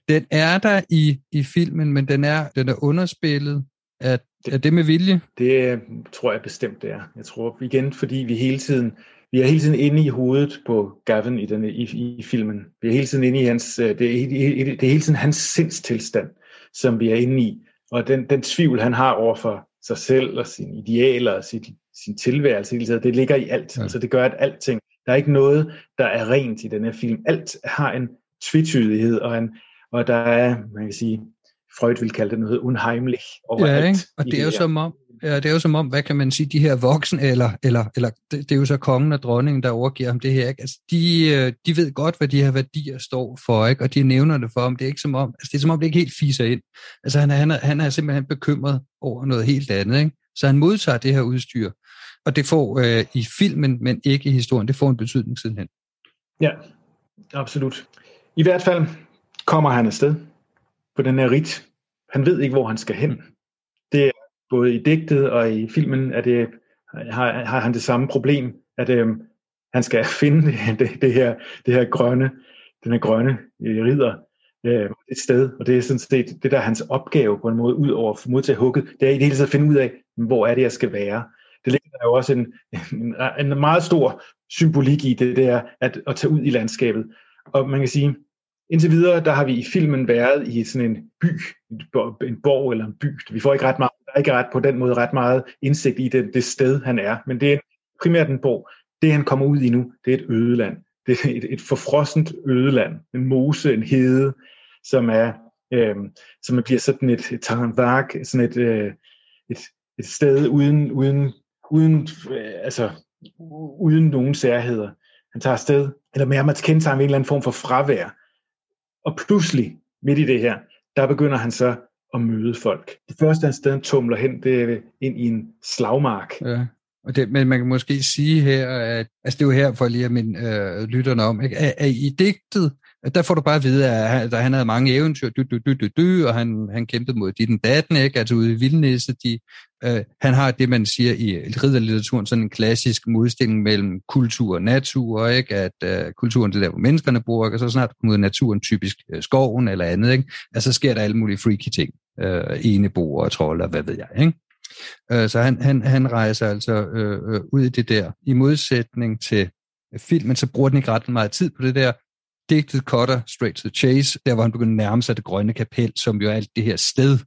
den er der i, i filmen, men den er, den er underspillet. Er, er det med vilje? Det øh, tror jeg bestemt, det er. Jeg tror igen, fordi vi hele tiden vi er hele tiden inde i hovedet på Gavin i, denne, i, i filmen. Vi er hele tiden inde i hans, øh, det er, det er hele tiden hans sindstilstand, som vi er inde i. Og den, den tvivl, han har over for sig selv og sine idealer og sin, sin tilværelse, det ligger i alt. Ja. Altså det gør, at alting, der er ikke noget, der er rent i den her film. Alt har en tvetydighed, og, en, og der er, man kan sige, Freud vil kalde det noget unheimlich overalt. Ja, ikke? og det er jo som om, Ja, det er jo som om, hvad kan man sige, de her voksne, eller, eller, eller det, det er jo så kongen og dronningen, der overgiver ham det her, ikke? Altså, de, øh, de ved godt, hvad de her værdier står for, ikke? og de nævner det for ham. Det er ikke som om, altså, det er som om, det ikke helt fiser ind. Altså, han er, han, er, han er simpelthen bekymret over noget helt andet, ikke? Så han modtager det her udstyr, og det får øh, i filmen, men ikke i historien, det får en betydning sidenhen. Ja, absolut. I hvert fald kommer han afsted på den her rit. Han ved ikke, hvor han skal hen både i digtet og i filmen er det, har, har han det samme problem, at øh, han skal finde det, det, her, det her grønne, den her grønne øh, ridder øh, et sted, og det er sådan set det der er hans opgave på en måde, ud over at modtage hugget, det er i det hele taget at finde ud af, hvor er det, jeg skal være. Det ligger der jo også en, en, en meget stor symbolik i det, det er at, at tage ud i landskabet. Og man kan sige, indtil videre, der har vi i filmen været i sådan en by, en borg eller en by. Vi får ikke ret meget der er ikke ret på den måde ret meget indsigt i det, det sted, han er. Men det er primært en borg. Det, han kommer ud i nu, det er et ødeland. Det er et, et forfrossent ødeland. En mose, en hede, som er øh, som bliver sådan et, et taranvark, sådan et, øh, et, et sted uden, uden, uden, øh, altså, uden nogen særheder. Han tager afsted, eller mere at kendetegne en eller anden form for fravær. Og pludselig, midt i det her, der begynder han så at møde folk. Det første, han stadig tumler hen, det er ind i en slagmark. Ja. Og det, men man kan måske sige her, at altså det er jo her for lige at minde øh, lytterne om, ikke? At, at i digtet, at der får du bare at vide, at han, at han havde mange eventyr, dy, dy, dy, dy, dy, og han, han kæmpede mod dit den datten, ikke? altså ude i Vildnæse. De, øh, han har det, man siger i ridderlitteraturen, sådan en klassisk modstilling mellem kultur og natur, ikke? at øh, kulturen det er der, hvor menneskerne bor, og så snart kommer ud naturen, typisk øh, skoven eller andet, ikke? altså så sker der alle mulige freaky ting, øh, eneboer og trolder, hvad ved jeg. Ikke? Øh, så han, han, han rejser altså øh, øh, ud i det der, i modsætning til filmen, så bruger den ikke ret meget tid på det der, digtet cutter straight to the chase, der hvor han begynder at nærme sig det grønne kapel, som jo er alt det her sted,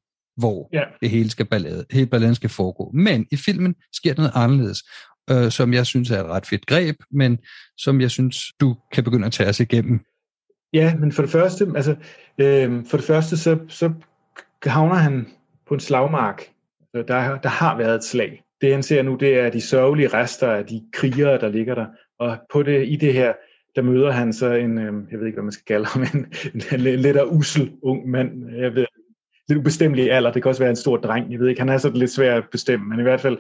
hvor ja. det hele skal ballade, hele balladen skal foregå. Men i filmen sker noget anderledes, øh, som jeg synes er et ret fedt greb, men som jeg synes, du kan begynde at tage os igennem. Ja, men for det første, altså, øh, for det første, så, så havner han på en slagmark. Der, der har været et slag. Det han ser nu, det er de sørgelige rester af de krigere, der ligger der. Og på det, i det her der møder han så en, øh, jeg ved ikke, hvad man skal kalde ham, en, en, en lidt af usel ung mand, jeg ved, lidt ubestemmelig alder, det kan også være en stor dreng, jeg ved ikke, han er så lidt svær at bestemme, men i hvert fald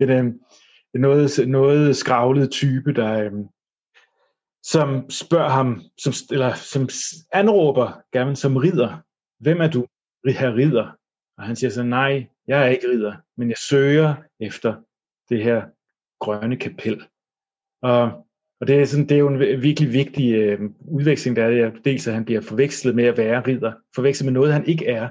en, øh, en noget, noget skravlet type, der, øh, som spørger ham, som, eller som anråber Gavin som ridder, hvem er du, her ridder? Og han siger så, nej, jeg er ikke ridder, men jeg søger efter det her grønne kapel. Og og det er, sådan, det er jo en virkelig vigtig øh, udveksling, der er dels, at han bliver forvekslet med at være ridder, forvekslet med noget, han ikke er,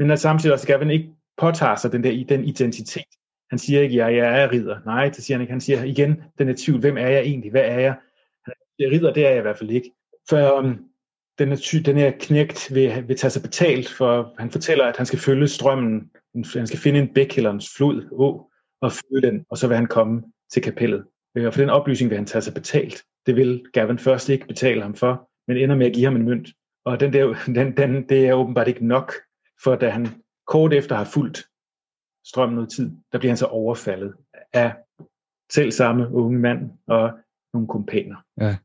men at samtidig også Gavin ikke påtager sig den, der, den identitet. Han siger ikke, ja, jeg er ridder. Nej, det siger han ikke. Han siger igen, den er tvivl, hvem er jeg egentlig? Hvad er jeg? Han er ridder, det er jeg i hvert fald ikke. For um, den, er ty, den her knægt vil, vil tage sig betalt, for han fortæller, at han skal følge strømmen, han skal finde en bæk eller en flod, å, og følge den, og så vil han komme til kapellet. Øh, og for den oplysning vil han tage sig betalt. Det vil Gavin først ikke betale ham for, men ender med at give ham en mønt. Og den der, den, den, det er åbenbart ikke nok, for da han kort efter har fulgt strømmen noget tid, der bliver han så overfaldet af selv samme unge mand og nogle kompaner. Ja.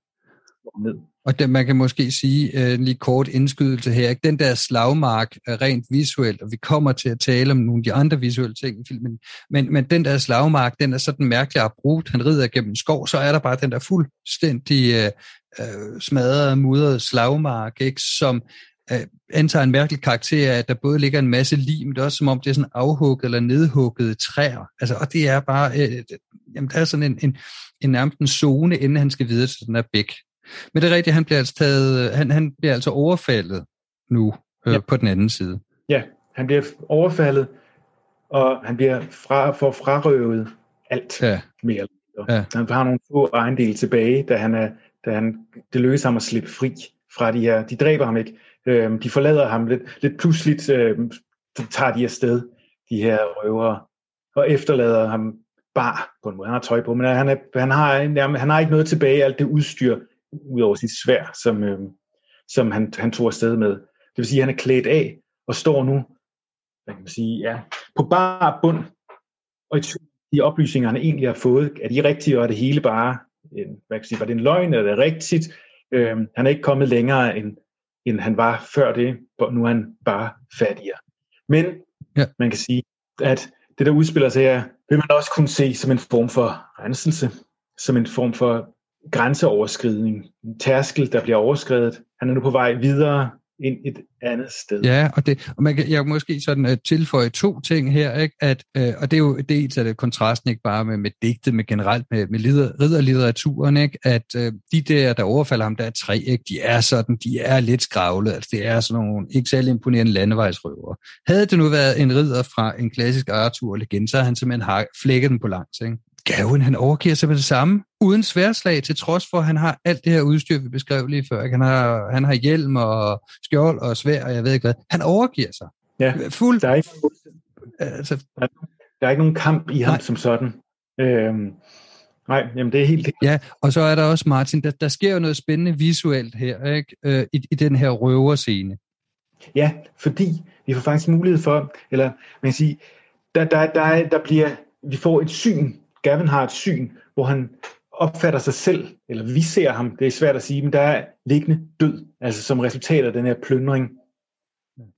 Ned. Og det, man kan måske sige uh, en lige kort indskydelse her, ikke? den der slagmark er rent visuelt, og vi kommer til at tale om nogle af de andre visuelle ting i filmen, men, men den der slagmark, den er sådan mærkelig abrupt, han rider gennem skov, så er der bare den der fuldstændig uh, uh, smadrede, mudrede slagmark, ikke? som antager en mærkelig karakter af, at der både ligger en masse lim, men det er også som om det er sådan afhugget eller nedhugget træer, altså, og det er bare, uh, jamen der er sådan en, en, en nærmest en zone, inden han skal videre til den her bæk. Men det er rigtigt, han bliver altså, taget, han, han bliver altså overfaldet nu øh, ja. på den anden side. Ja, han bliver overfaldet, og han bliver fra, for frarøvet alt ja. mere. Ja. Han har nogle få ejendele tilbage, da han er, da han, det lykkes ham at slippe fri fra de her. De dræber ham ikke. Øh, de forlader ham lidt, lidt pludseligt, øhm, tager de afsted, de her røvere, og efterlader ham bare på en måde. Han har tøj på, men han, er, han, har, han har ikke noget tilbage alt det udstyr, ud over sit svær, som, øh, som han, han tog afsted med. Det vil sige, at han er klædt af og står nu hvad kan man sige, ja, på bare bund, og de oplysninger, han egentlig har fået, er de rigtige, og er det hele bare, en, hvad kan man sige, var det en løgn, eller er det rigtigt? Øh, han er ikke kommet længere, end, end han var før det, og nu er han bare fattigere. Men ja. man kan sige, at det, der udspiller sig her, vil man også kunne se som en form for renselse, som en form for grænseoverskridning, en tærskel, der bliver overskrevet. Han er nu på vej videre ind et andet sted. Ja, og, det, og man kan, jeg kan måske sådan uh, tilføje to ting her, ikke? At, uh, og det er jo dels er det kontrasten ikke bare med, med digtet, men generelt med, med ridderlitteraturen, ikke? at uh, de der, der overfalder ham, der er tre, ikke? de er sådan, de er lidt skravlet, altså det er sådan nogle ikke særlig imponerende landevejsrøver. Havde det nu været en ridder fra en klassisk Arthur-legende, så havde han simpelthen flækket den på langs, ikke? Gaven, han overgiver sig med det samme, uden sværslag, til trods for, at han har alt det her udstyr, vi beskrev lige før. Han har, han har hjelm og skjold og svær, og jeg ved ikke hvad. Han overgiver sig. Ja, Fuld... der, er ikke, altså... der, der er ikke nogen kamp i ham nej. som sådan. Øhm, nej, jamen det er helt... Ja, og så er der også, Martin, der, der sker jo noget spændende visuelt her, ikke? Øh, i, i den her røverscene. Ja, fordi vi får faktisk mulighed for, eller man kan sige, der, der, der, der bliver, vi får et syn Gavin har et syn, hvor han opfatter sig selv, eller vi ser ham, det er svært at sige, men der er liggende død, altså som resultat af den her plyndring.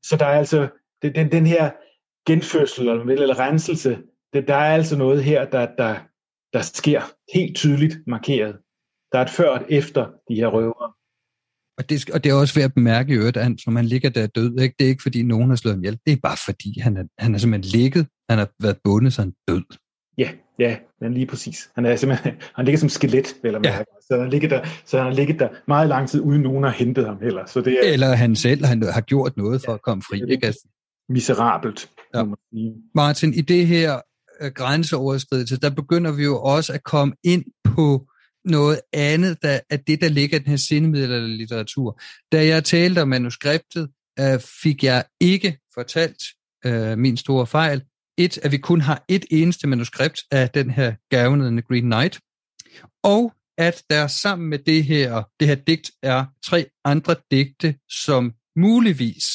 Så der er altså det, den, den her genfødsel eller, eller renselse, det, der er altså noget her, der, der, der sker helt tydeligt markeret. Der er et før og et efter de her røver. Og det, og det er også ved at bemærke i øvrigt, at som han ligger der død. Ikke? Det er ikke fordi nogen har slået ham ihjel. Det er bare fordi, han er, han er simpelthen ligget. Han har været bundet, så han død. Ja, ja, men lige præcis. Han er simpelthen, han ligger som skelet, eller ja. så han ligger der, så han har ligget der meget lang tid, uden nogen har hentet ham heller. Så det er, eller han selv han har gjort noget for ja, at komme fri. Ikke? Miserabelt. Ja. Martin, i det her uh, grænseoverskridelse, der begynder vi jo også at komme ind på noget andet der, af det, der ligger i den her sindemiddelerlitteratur. Da jeg talte om manuskriptet, uh, fik jeg ikke fortalt uh, min store fejl, et, at vi kun har et eneste manuskript af den her gavnede Green Knight, og at der sammen med det her, det her digt er tre andre digte, som muligvis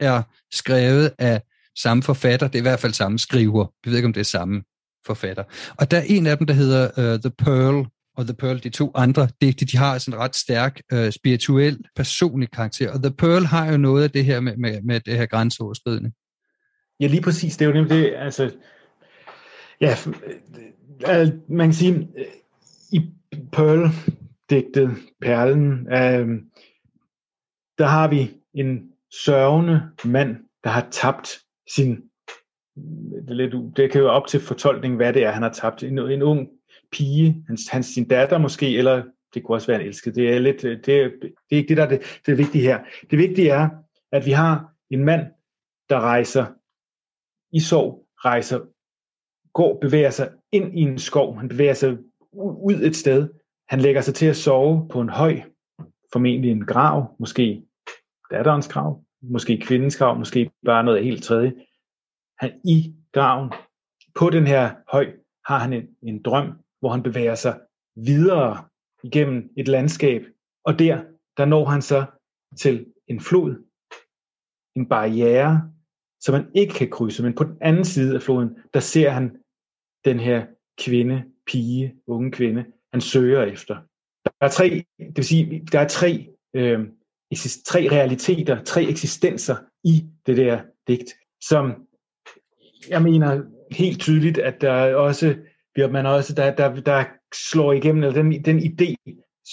er skrevet af samme forfatter. Det er i hvert fald samme skriver. Vi ved ikke, om det er samme forfatter. Og der er en af dem, der hedder uh, The Pearl, og The Pearl, de to andre digte, de har sådan en ret stærk uh, spirituel, personlig karakter. Og The Pearl har jo noget af det her med, med, med det her grænseoverskridende. Ja, lige præcis. Det er jo nemlig det, altså, ja, øh, øh, man kan sige, øh, i Pearl-digtet, Perlen, øh, der har vi en sørgende mand, der har tabt sin, det, lidt, det kan jo op til fortolkning, hvad det er, han har tabt. En, en ung pige, hans, hans, sin datter måske, eller det kunne også være en elsket. Det er, lidt, det, det er ikke det, der er det, det er vigtige her. Det vigtige er, at vi har en mand, der rejser i sorg rejser, går, bevæger sig ind i en skov. Han bevæger sig ud et sted. Han lægger sig til at sove på en høj formentlig en grav, måske datterens grav, måske kvindens grav, måske bare noget helt tredje. Han i graven, på den her høj, har han en, en drøm, hvor han bevæger sig videre igennem et landskab, og der, der når han så til en flod, en barriere, som man ikke kan krydse, men på den anden side af floden, der ser han den her kvinde, pige, unge kvinde, han søger efter. Der er tre, det vil sige, der er tre, øh, tre realiteter, tre eksistenser i det der digt, som jeg mener helt tydeligt, at der også bliver man også, der, der, der slår igennem, eller den, den idé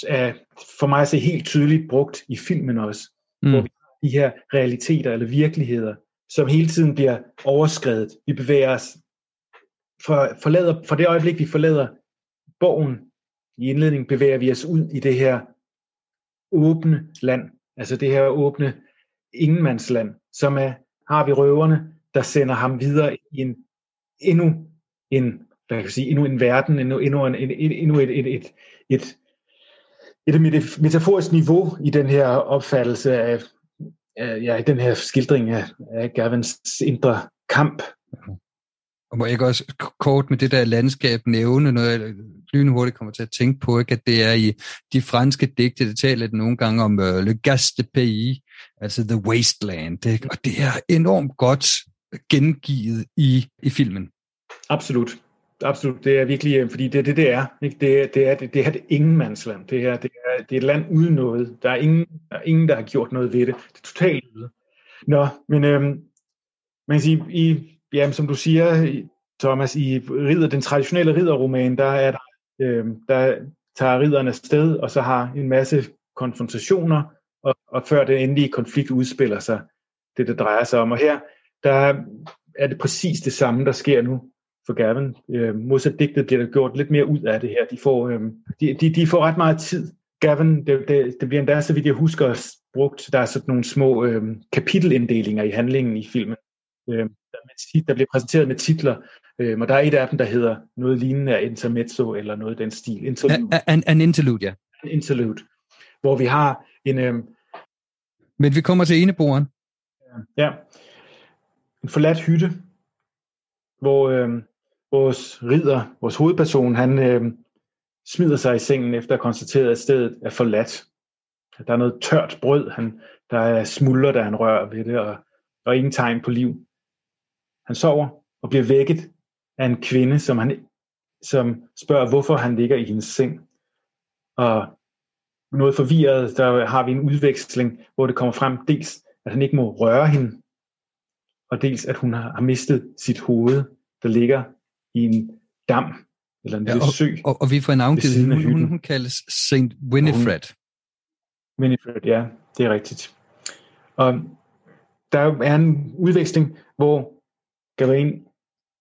er for mig se helt tydeligt brugt i filmen også, mm. hvor vi har de her realiteter eller virkeligheder, som hele tiden bliver overskrevet. Vi bevæger os fra, forlader, fra det øjeblik, vi forlader borgen i indledningen, bevæger vi os ud i det her åbne land, altså det her åbne ingenmandsland, som er, har vi røverne, der sender ham videre i en endnu en, hvad kan jeg sige, endnu en verden, endnu, endnu, en, endnu et, et, et, et, et, et metaforisk niveau i den her opfattelse af, ja, den her skildring af, af Gavins indre kamp. Og må jeg ikke også kort med det der landskab nævne noget, jeg lynhurtigt kommer til at tænke på, ikke? at det er i de franske digte, det taler det nogle gange om uh, le gaste pays, altså the wasteland, ikke? og det er enormt godt gengivet i, i filmen. Absolut. Absolut, det er virkelig, øh, fordi det er det, det er. Ikke? Det, det, er det, det er det ingenmandsland. Det, her, det, er, det er et land uden noget. Der er, ingen, der er ingen, der har gjort noget ved det. Det er totalt ude. Nå, men øhm, man kan sige, i, jamen, som du siger, Thomas, i ridder, den traditionelle ridderroman, der er der, øhm, der tager ridderne sted, og så har en masse konfrontationer, og, og før den endelige konflikt udspiller sig, det det drejer sig om. Og her, der er det præcis det samme, der sker nu for Gavin. Øh, modsat digtet bliver der gjort lidt mere ud af det her. De får, øh, de, de, de får ret meget tid. Gavin, det, det, det bliver endda, så vidt jeg husker, brugt. Der er sådan nogle små øh, kapitelinddelinger i handlingen i filmen. Øh, der, der bliver præsenteret med titler, øh, og der er et af dem, der hedder noget lignende af intermezzo, eller noget i den stil. Interlude. An, an interlude, ja. An interlude, hvor vi har en... Øh, Men vi kommer til eneboeren. Ja, en forladt hytte, hvor øh, vores ridder, vores hovedperson, han øh, smider sig i sengen efter at have konstateret, at stedet er forladt. Der er noget tørt brød, han, der er smuldrer, der han rører ved det, og, og ingen tegn på liv. Han sover og bliver vækket af en kvinde, som, han, som spørger, hvorfor han ligger i hendes seng. Og noget forvirret, der har vi en udveksling, hvor det kommer frem dels, at han ikke må røre hende, og dels at hun har mistet sit hoved, der ligger i en dam, eller en ja, lille sø. Og, og vi får navngivet, hun, hun, hun kaldes St. Winifred. Hun, Winifred, ja, det er rigtigt. Og der er en udveksling, hvor Gawain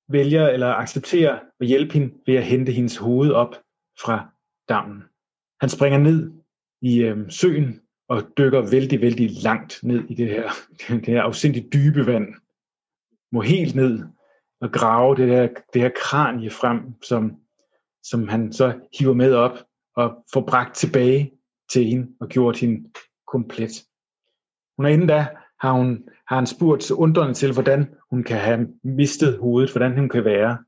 vælger eller accepterer at hjælpe hende ved at hente hendes hoved op fra dammen. Han springer ned i øhm, søen og dykker vældig, vældig langt ned i det her, det her afsindigt dybe vand. Må helt ned at grave det her, det her kranie frem, som, som han så hiver med op og får bragt tilbage til hende og gjort hende komplet. Hun er inden da, har, hun, har han spurgt undrende til, hvordan hun kan have mistet hovedet, hvordan hun kan være.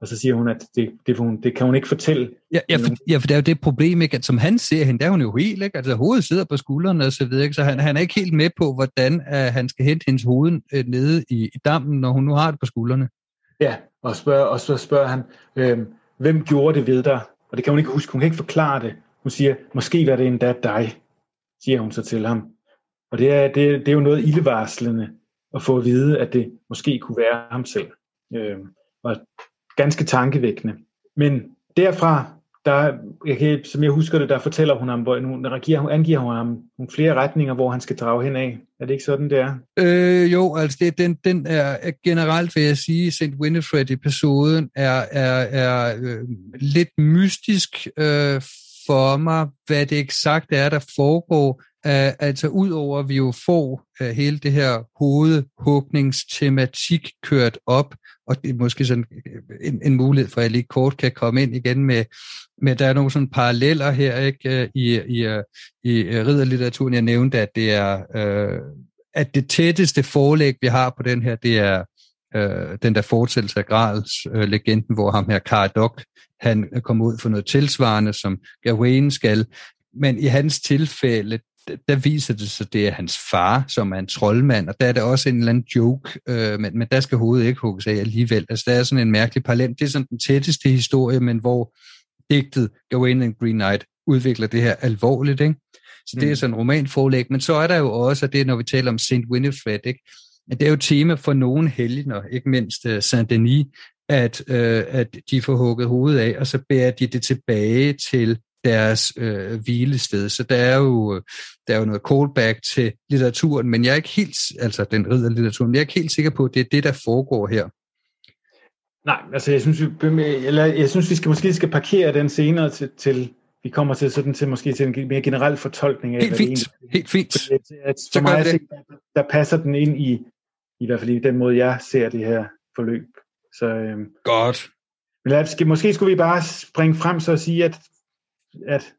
Og så siger hun, at det, det, hun, det kan hun ikke fortælle. Ja, ja, for, ja, for det er jo det problem, ikke? at som han ser hende, der er hun jo helt, ikke? altså hovedet sidder på skuldrene og så videre, ikke? så han, han er ikke helt med på, hvordan uh, han skal hente hendes hoved uh, nede i, i dammen, når hun nu har det på skuldrene. Ja, og, spørger, og så spørger han, øh, hvem gjorde det ved dig? Og det kan hun ikke huske, hun kan ikke forklare det. Hun siger, måske var det endda dig, siger hun så til ham. Og det er, det, det er jo noget ildevarslende at få at vide, at det måske kunne være ham selv. Øh, og ganske tankevækkende. Men derfra der, jeg kan, som jeg husker det, der fortæller hun ham, hvor nu hun angiver hun ham nogle flere retninger, hvor han skal drage hen af. Er det ikke sådan, det er? Øh, jo, altså det, den, den er generelt, vil jeg sige, St. Winifred-episoden er, er, er øh, lidt mystisk øh, for mig, hvad det eksakt er, der foregår. Uh, altså udover at vi jo får uh, hele det her hovedhugningstematik kørt op, og det er måske sådan øh, en, en mulighed for, at jeg lige kort kan komme ind igen med, med der er nogle sådan paralleller her ikke i, i, i ridderlitteraturen. Jeg nævnte, at det er uh, at det tætteste forlæg, vi har på den her, det er øh, den der fortsættelse af Grals øh, legenden, hvor ham her Karadok, han kommer ud for noget tilsvarende, som Gawain skal. Men i hans tilfælde, der viser det sig, det er hans far, som er en troldmand, og der er der også en eller anden joke, øh, men, men der skal hovedet ikke hugges af alligevel. Altså, der er sådan en mærkelig parallel. Det er sådan den tætteste historie, men hvor digtet Gawain and Green Knight udvikler det her alvorligt, ikke? Så det er mm. sådan en romanforlæg, men så er der jo også, og det er, når vi taler om St. Winifred, ikke? Det er jo tema for nogle helgener, ikke mindst uh, Saint-Denis, at, uh, at de får hugget hovedet af, og så bærer de det tilbage til deres øh, hvilested. Så der er, jo, der er jo noget callback til litteraturen, men jeg er ikke helt, altså den ridder litteraturen, jeg er ikke helt sikker på, at det er det, der foregår her. Nej, altså jeg synes, vi, eller jeg synes, vi skal måske skal parkere den senere til, til vi kommer til sådan til måske til en mere generel fortolkning af, Helt fint, det helt fint. At, at for så mig, det. der passer den ind i, i hvert fald i den måde, jeg ser det her forløb. Så, øhm, Godt. Men lad, skal, måske skulle vi bare springe frem så og sige, at, at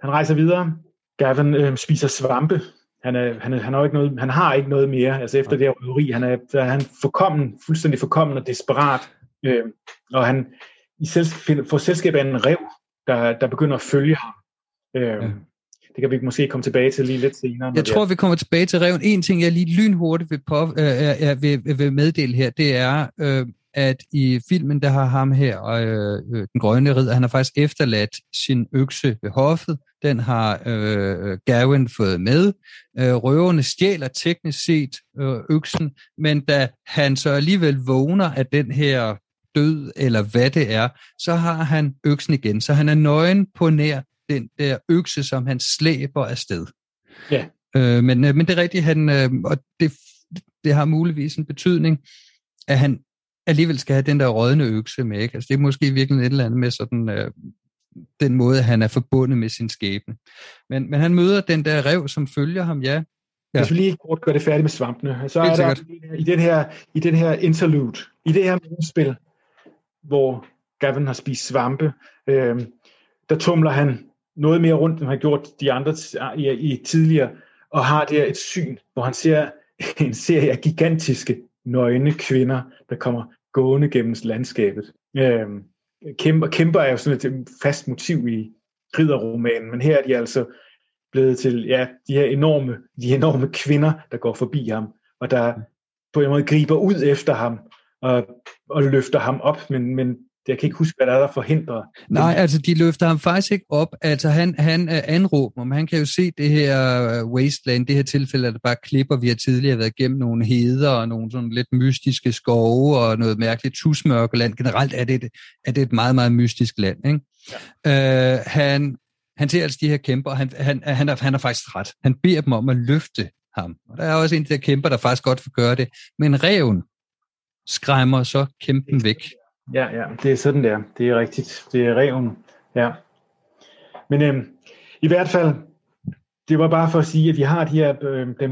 han rejser videre. Gavin øhm, spiser svampe. Han, er, han, er, han, har ikke noget, han har ikke noget mere. Altså efter det her røveri, han er, er han forkommen, fuldstændig forkommen og desperat. Øhm, og han i selskab, får selskab af en rev, der, der begynder at følge ham. Øhm, ja. Det kan vi måske komme tilbage til lige lidt senere. Jeg tror, vi kommer tilbage til reven. En ting, jeg lige lynhurtigt vil, på, øh, vil, vil meddele her, det er, øh, at i filmen, der har ham her, øh, øh, den grønne ridder, han har faktisk efterladt sin økse ved hoffet. Den har øh, Gavin fået med. Øh, røverne stjæler teknisk set øh, øksen, men da han så alligevel vågner af den her død, eller hvad det er, så har han øksen igen. Så han er nøgen på nær den der økse, som han slæber afsted. Ja. Øh, men, øh, men det er rigtigt, han, øh, og det, det har muligvis en betydning, at han alligevel skal have den der rådne økse med. Ikke? Altså, det er måske virkelig et eller andet med sådan, øh, den måde, han er forbundet med sin skæbne. Men, men han møder den der rev, som følger ham, ja. Ja. Hvis vi lige kort gør det færdigt med svampene, så er der i den, her, i den her interlude, i det her spil, hvor Gavin har spist svampe, øh, der tumler han noget mere rundt, end han har gjort de andre ah, i, i tidligere, og har der et syn, hvor han ser en serie af gigantiske, nøgne kvinder, der kommer gående gennem landskabet. Øhm, kæmper, kæmper er jo sådan et fast motiv i ridderromanen, men her er de altså blevet til ja, de her enorme, de enorme kvinder, der går forbi ham, og der på en måde griber ud efter ham, og, og løfter ham op, men, men jeg kan ikke huske, hvad der er, der forhindrer. Nej, altså de løfter ham faktisk ikke op. Altså han, han er anråber, men han kan jo se det her øh, wasteland, det her tilfælde, at det bare klipper. Vi har tidligere været igennem nogle heder og nogle sådan lidt mystiske skove og noget mærkeligt tusmørkeland. Generelt er det, et, er det et meget, meget mystisk land. Ikke? Ja. Øh, han, han ser altså de her kæmper, og han, han, han, er, han er faktisk ret. Han beder dem om at løfte ham. Og der er også en af de kæmper, der faktisk godt vil gøre det. Men reven, skræmmer så kæmpen væk. Ja, ja, det er sådan der. Det er rigtigt. Det er reven. Ja. Men øhm, i hvert fald, det var bare for at sige, at vi har de her, øh, dem,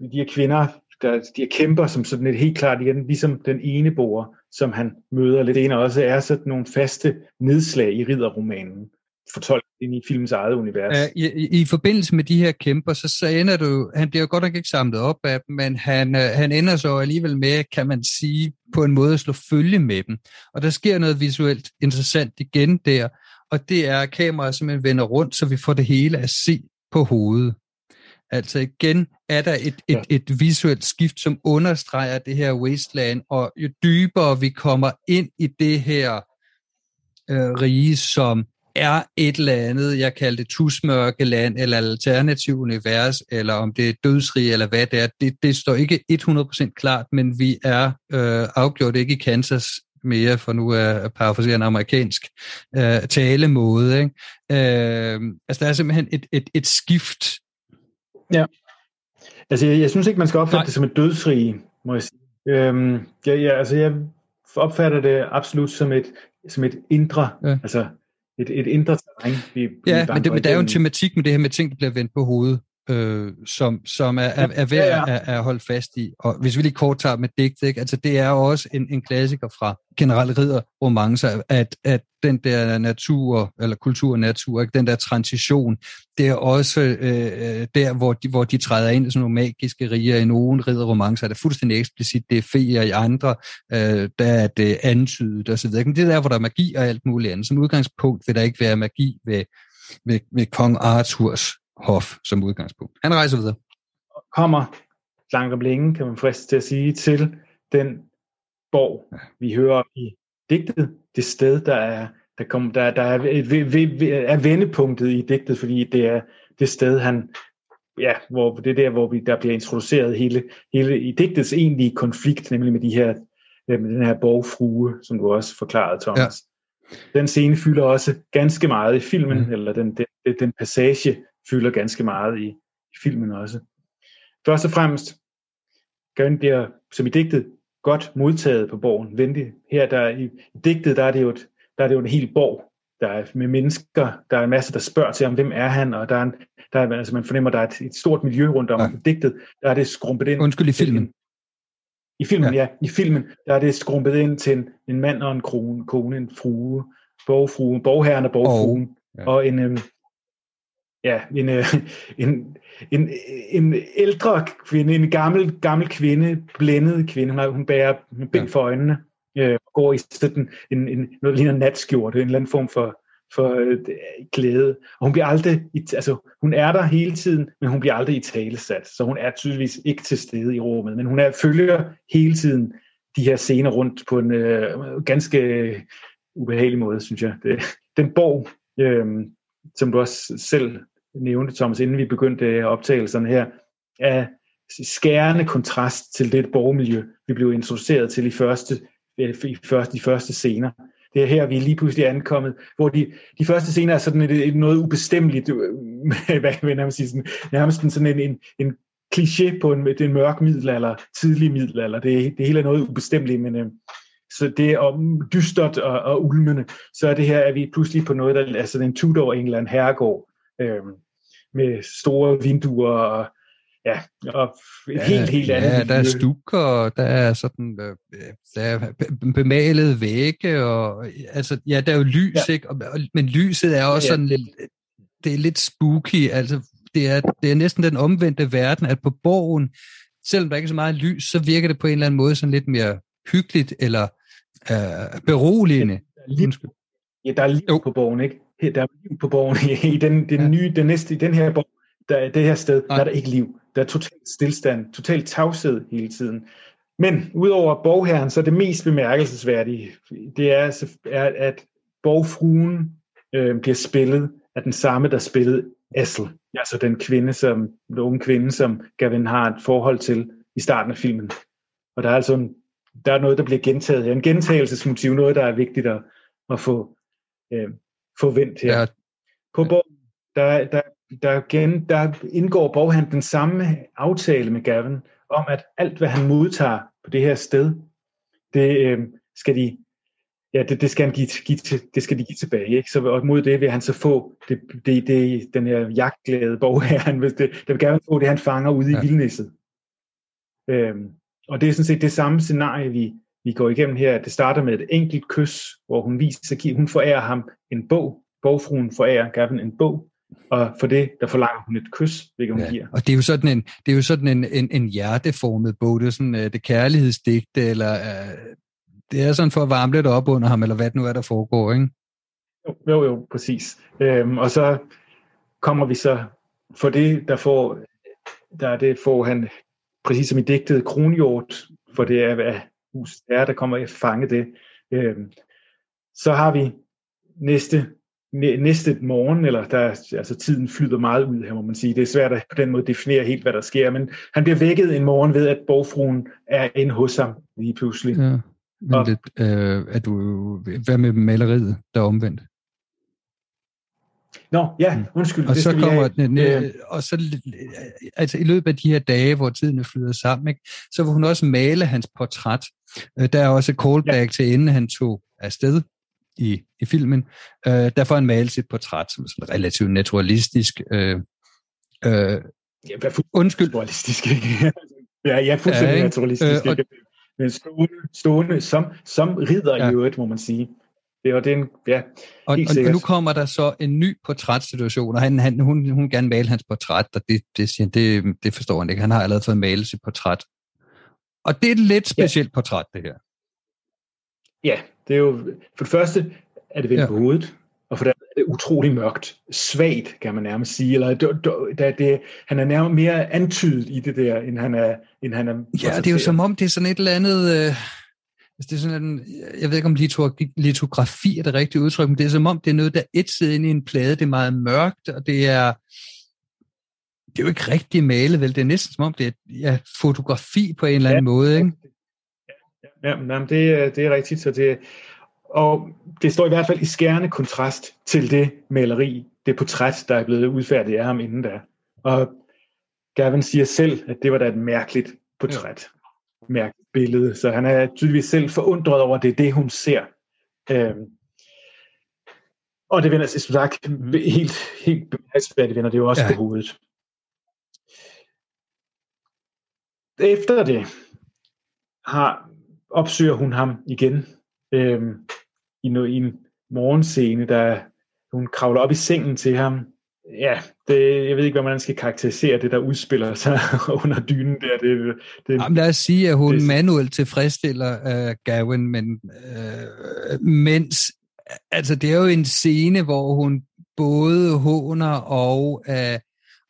de her kvinder, der, de her kæmper, som sådan et helt klart igen, ligesom den ene bor, som han møder lidt en, også er sådan nogle faste nedslag i ridderromanen fortolket ind i filmens eget univers. I, i, I forbindelse med de her kæmper, så, så ender du, han bliver jo godt nok ikke samlet op af dem, men han, uh, han ender så alligevel med, kan man sige, på en måde at slå følge med dem. Og der sker noget visuelt interessant igen der, og det er, at kameraet simpelthen vender rundt, så vi får det hele at se på hovedet. Altså igen er der et, et, et visuelt skift, som understreger det her wasteland, og jo dybere vi kommer ind i det her øh, rige, som er et eller andet, jeg kalder det tusmørkeland, eller alternativ univers, eller om det er dødsrig, eller hvad det er, det, det står ikke 100% klart, men vi er øh, afgjort ikke i Kansas mere, for nu at parafrasere en amerikansk øh, talemåde. Ikke? Øh, altså, der er simpelthen et, et, et skift. Ja. Altså, jeg, jeg synes ikke, man skal opfatte Nej. det som et dødsrige, må jeg sige. Øhm, ja, ja, altså, jeg opfatter det absolut som et, som et indre, ja. altså et, et indre terræn. Vi, ja, men, det, men der er jo en tematik med det her med ting, der bliver vendt på hovedet øh, som, som er, er, er værd ja, ja. At, at holde fast i. Og hvis vi lige kort tager med digt, ikke? Altså, det er også en, en klassiker fra generelle ridder romancer, at, at den der natur, eller kultur og natur, ikke? den der transition, det er også øh, der, hvor de, hvor de træder ind i sådan nogle magiske riger. I nogle ridderromancer er det fuldstændig eksplicit, det er feer i andre, øh, der er det antydet osv. Men det er der, hvor der er magi og alt muligt andet. Som udgangspunkt vil der ikke være magi ved, ved, ved kong Arthurs hof som udgangspunkt. Han rejser videre. Kommer langt om længe, kan man friste til at sige, til den borg, ja. vi hører i digtet, det sted, der er, der kom, der, der er, er vendepunktet i digtet, fordi det er det sted, han, ja, hvor det er der, hvor vi, der bliver introduceret hele, hele i digtets egentlige konflikt, nemlig med de her, med den her borgfrue, som du også forklarede, Thomas. Ja. Den scene fylder også ganske meget i filmen, mm. eller den, den, den passage fylder ganske meget i, i filmen også. Først og fremmest, Gavin bliver, som i digtet, godt modtaget på borgen. Venlig. Her der, i, i digtet, der er det jo, et, der er det jo en hel borg, der er med mennesker, der er en masse, der spørger til, om hvem er han, og der er, en, der er altså man fornemmer, der er et, et stort miljø rundt om ja. digtet, der er det skrumpet ind. Undskyld, i filmen. I filmen, ja. ja. I filmen, der er det skrumpet ind til en, en mand og en kone, kone en frue, borgfrue, borgherren og borgfruen, oh, ja. og en, øhm, ja, en, øh, en, en, en ældre kvinde, en gammel, gammel kvinde, blændet kvinde, hun, hun bærer bind for øjnene, øh, går i sådan en, en, noget, ligner natskjorte, en eller anden form for, for øh, glæde. Og hun bliver aldrig, altså hun er der hele tiden, men hun bliver aldrig i talesat, så hun er tydeligvis ikke til stede i rummet, men hun er, følger hele tiden de her scener rundt på en øh, ganske ubehagelig måde, synes jeg. Det, den borg, øh, som du også selv nævnte, Thomas, inden vi begyndte øh, optagelserne her, er skærende kontrast til det borgermiljø, vi blev introduceret til i første, øh, i første, de første scener. Det er her, vi er lige pludselig ankommet, hvor de, de første scener er sådan et, et noget ubestemmeligt, øh, hvad vil jeg sige, sådan, nærmest sådan en, en, en kliché på en, en mørk middelalder, tidlig middelalder. Det, det hele er noget ubestemmeligt, men øh, så det er om dystert og, og ulmende. Så er det her, at vi pludselig på noget, der altså en Tudor England herregård, øh, med store vinduer og ja, og ja, helt, helt andet. Ja, der er stukker, der er sådan, øh, der er bemalet vægge, og altså, ja, der er jo lys, ja. ikke? Og, men lyset er også ja, sådan lidt, det er lidt spooky, altså, det er, det er næsten den omvendte verden, at på borgen, selvom der ikke er så meget lys, så virker det på en eller anden måde sådan lidt mere hyggeligt, eller øh, beroligende. Ja, der er liv, ja, der er liv jo. på borgen, ikke? Der er liv på borgen i, den, den ja. nye, den næste, i den her borg, der, det her sted, Nej. der er der ikke liv. Der er totalt stillstand, totalt tavshed hele tiden. Men udover borgherren, så er det mest bemærkelsesværdige, det er, er at borgfruen øh, bliver spillet af den samme, der spillede Essel. Altså den kvinde, som, den unge kvinde, som Gavin har et forhold til i starten af filmen. Og der er altså en, der er noget, der bliver gentaget. En gentagelsesmotiv, noget, der er vigtigt at, at få, øh, forvent her. Ja. På borgen, der, der, der, gen, der indgår borghandlen den samme aftale med Gavin, om at alt, hvad han modtager på det her sted, det øh, skal de ja, det, det, skal han give, give det skal de give tilbage. Ikke? Så og mod det vil han så få det, det, det, den her jagtglæde borgherren, hvis det, der vil gerne få det, han fanger ude ja. i vildnæsset. Øhm, og det er sådan set det samme scenarie, vi, vi går igennem her. Det starter med et enkelt kys, hvor hun viser, hun forærer ham en bog. Bogfruen forærer Gavin en bog, og for det, der forlanger hun et kys, hvilket hun ja, giver. Og det er jo sådan en, det er jo sådan en, en, en hjerteformet bog. Det er sådan uh, det kærlighedsdigte, eller uh, det er sådan for at varme lidt op under ham, eller hvad det nu er, der foregår, ikke? Jo, jo, jo præcis. Øhm, og så kommer vi så, for det, der får, der det får han, præcis som i digtet, kronhjort, for det er, hvad er, der kommer at fange det. Øhm, så har vi næste næste morgen, eller der, altså tiden flyder meget ud her, må man sige. Det er svært at på den måde definere helt, hvad der sker, men han bliver vækket en morgen ved, at borgfruen er inde hos ham lige pludselig. Ja, men og, det, øh, er du, hvad med maleriet, der er omvendt? Nå, ja, mm. undskyld. Og det så kommer den, øh, og så altså i løbet af de her dage, hvor tiden er flyttet sammen, ikke, så vil hun også male hans portræt. Øh, der er også et callback ja. til, inden han tog afsted i, i filmen. Øh, der får han malet sit portræt som sådan relativt naturalistisk. Øh, øh, Ja, undskyld. Naturalistisk, ja, ja, fuldstændig ja, naturalistisk. Øh, og, men stående, stående som, som ridder ja. i øvrigt, må man sige. Det, og det er en, ja, og, og, og nu kommer der så en ny portrætsituation, og han, han, hun, hun gerne male hans portræt, og det, det, siger, det, det forstår han ikke. Han har allerede fået malet sit portræt. Og det er et lidt specielt ja. portræt, det her. Ja, det er jo, for det første er det vendt ja. på hovedet, og for det er det utrolig mørkt. Svagt, kan man nærmest sige. Eller, da, det, han er nærmest mere antydet i det der, end han er... End han er ja, det er jo som om, det er sådan et eller andet... Øh, altså, det er sådan en, jeg ved ikke, om litografi, litografi er det rigtige udtryk, men det er som om, det er noget, der er et side ind i en plade. Det er meget mørkt, og det er... Det er jo ikke rigtig malet, vel? Det er næsten som om, det er ja, fotografi på en eller anden ja. måde, ikke? Ja, ja det, det er rigtigt. Så det, og det står i hvert fald i skærende kontrast til det maleri, det portræt, der er blevet udfærdigt af ham inden da. Og Gavin siger selv, at det var da et mærkeligt portræt. Mærkeligt billede. Så han er tydeligvis selv forundret over, at det er det, hun ser. Øhm, og det vender sig som sagt helt, helt bemærkelsesværdigt, vender det jo også ja. på hovedet. Efter det har, opsøger hun ham igen øhm, i, no, i en morgenscene, der hun kravler op i sengen til ham. Ja, det, jeg ved ikke, hvordan man skal karakterisere det, der udspiller sig under dynen der. Det, det, Jamen, lad os sige, at hun det, manuelt tilfredsstiller uh, Gavin, men uh, mens, altså det er jo en scene, hvor hun både håner og uh,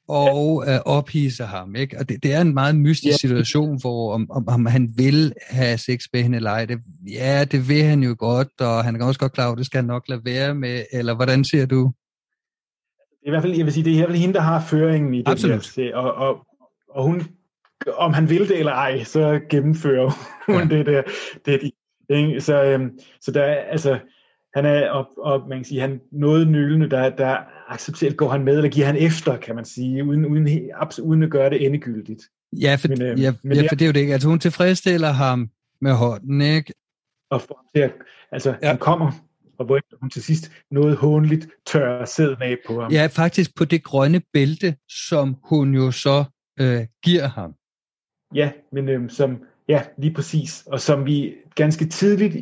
og ja. øh, ophidser ham. Ikke? Og det, det er en meget mystisk ja. situation, hvor om, om, om han vil have sex med hende eller ej. Det, ja, det vil han jo godt, og han kan også godt klare, at det skal han nok lade være med. Eller hvordan ser du? I hvert fald, jeg vil sige, det er i hvert fald hende, der har føringen i det her. Og, og, og hun, om han vil det eller ej, så gennemfører hun ja. det der. Det, det, så, øhm, så der er, altså, han er, og, og man kan sige, han noget nølende, der, der accepterer, går han med, eller giver han efter, kan man sige, uden, uden, uden at gøre det endegyldigt. Ja, for, men, øh, ja, men ja, for det er jo det ikke. Altså hun tilfredsstiller ham med hånden, ikke? Og for ham til at, altså ja. han kommer, og hvor hun til sidst noget hånligt tør sæd med på ham. Ja, faktisk på det grønne bælte, som hun jo så øh, giver ham. Ja, men øh, som, ja, lige præcis, og som vi ganske tidligt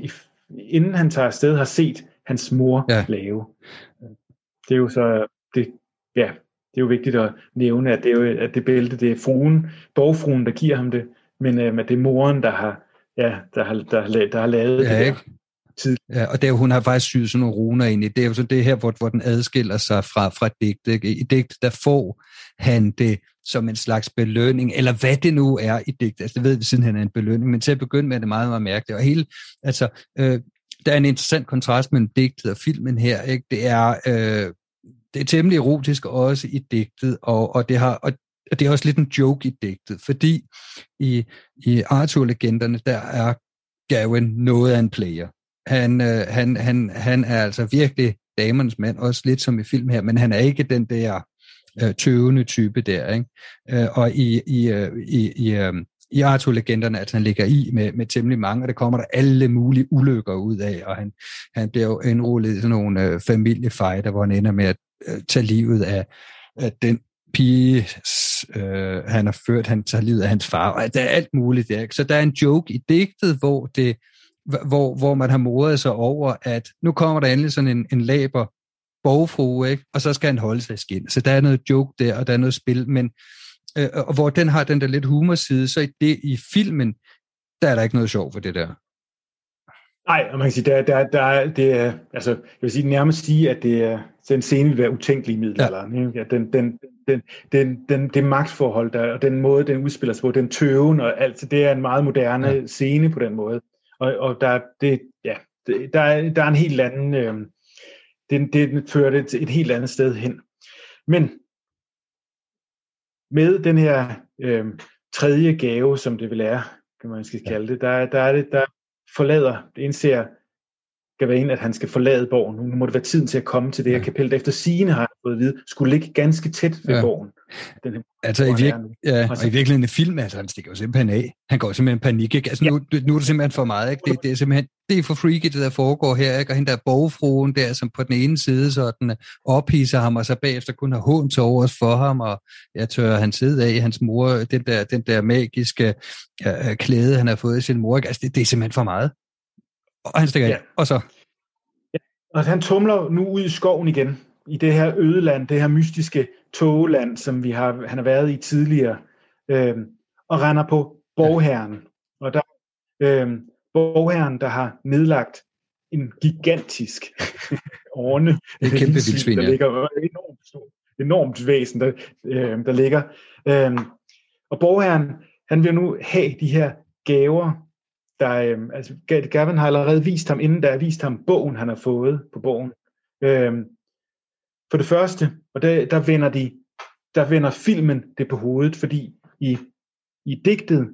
inden han tager afsted, har set hans mor ja. lave. Det er jo så, det, ja, det er jo vigtigt at nævne, at det, er jo, at det bælte, det er fruen, borgfruen, der giver ham det, men øh, at det er moren, der har, ja, der har, der, har, der har lavet ja, det ikke? Tid. Ja, og der, hun har faktisk syet sådan nogle runer ind i. Det er jo så det her, hvor, hvor den adskiller sig fra, fra digt. Ikke? I digt, der får han det som en slags belønning, eller hvad det nu er i digt. Altså, det ved vi siden han er en belønning, men til at begynde med er det meget, meget mærkeligt. Og hele, altså, øh, der er en interessant kontrast mellem digtet og filmen her. Ikke? Det er øh, det er temmelig erotisk også i digtet, og, og, det har, og, og det er også lidt en joke i digtet, fordi i, i Arthur-legenderne, der er Gavin noget af en player. Han, øh, han, han, han er altså virkelig damernes mand, også lidt som i film her, men han er ikke den der øh, tøvende type der. Ikke? Øh, og i, i, øh, i, i, øh, i Arthur-legenderne, at han ligger i med, med temmelig mange, og det kommer der alle mulige ulykker ud af, og han, han bliver jo indrullet i sådan nogle øh, familiefejder, hvor han ender med at øh, tage livet af, af den pige, øh, han har ført, han tager livet af hans far, og der er alt muligt der. Ikke? Så der er en joke i digtet, hvor det hvor, hvor man har modet sig over, at nu kommer der endelig sådan en, en laber borgfru, ikke? og så skal han holde sig skin. Så der er noget joke der, og der er noget spil, men øh, og hvor den har den der lidt humorside, så i, det, i filmen, der er der ikke noget sjov for det der. Nej, og man kan sige, der, der, der, det er, altså, jeg vil sige, nærmest sige, at det er, den scene vil være utænkelig i middelalderen. Ja. Ja, den, den, den, den, den, det magtforhold, der, og den måde, den udspiller sig på, den tøven og alt, det er en meget moderne ja. scene på den måde. Og, og der, det, ja, det, der, er, der er en helt anden, øh, det, det fører det til et helt andet sted hen. Men med den her øh, tredje gave, som det vil er, kan man skal kalde det, der, der er det, der forlader, det indser Gawain, at han skal forlade borgen. Nu må det være tiden til at komme til det her kapel, der efter sigende har fået at vide, skulle ligge ganske tæt ved ja. borgen. Den, altså i, virke, ja, og i virkeligheden en film, altså han stikker jo simpelthen af. Han går simpelthen panik, ikke? Altså ja. nu, nu er det simpelthen for meget, ikke? Det, det er simpelthen, det er for freaky, det der foregår her, ikke? Og hende der borgfruen der, som på den ene side sådan ophidser ham, og så bagefter kun har hånd til overs for ham, og jeg tør han sidde af hans mor, den der, den der magiske uh, klæde, han har fået af sin mor, ikke? Altså det, det er simpelthen for meget. Og han stikker ja. af, og så... Ja. Og han tumler nu ud i skoven igen, i det her ødeland, det her mystiske togland, som vi har, han har været i tidligere, øh, og render på borgherren. Og der øh, borgherren, der har nedlagt en gigantisk orne. Det er kæmpe vildsvin, der ligger enormt, enormt væsen, der, øh, der ligger. Øh, og borgherren, han vil nu have de her gaver, der, øh, altså Gavin har allerede vist ham, inden der har vist ham bogen, han har fået på bogen. Øh, for det første, og der, der, vender de, der vender filmen det på hovedet, fordi i, i digtet,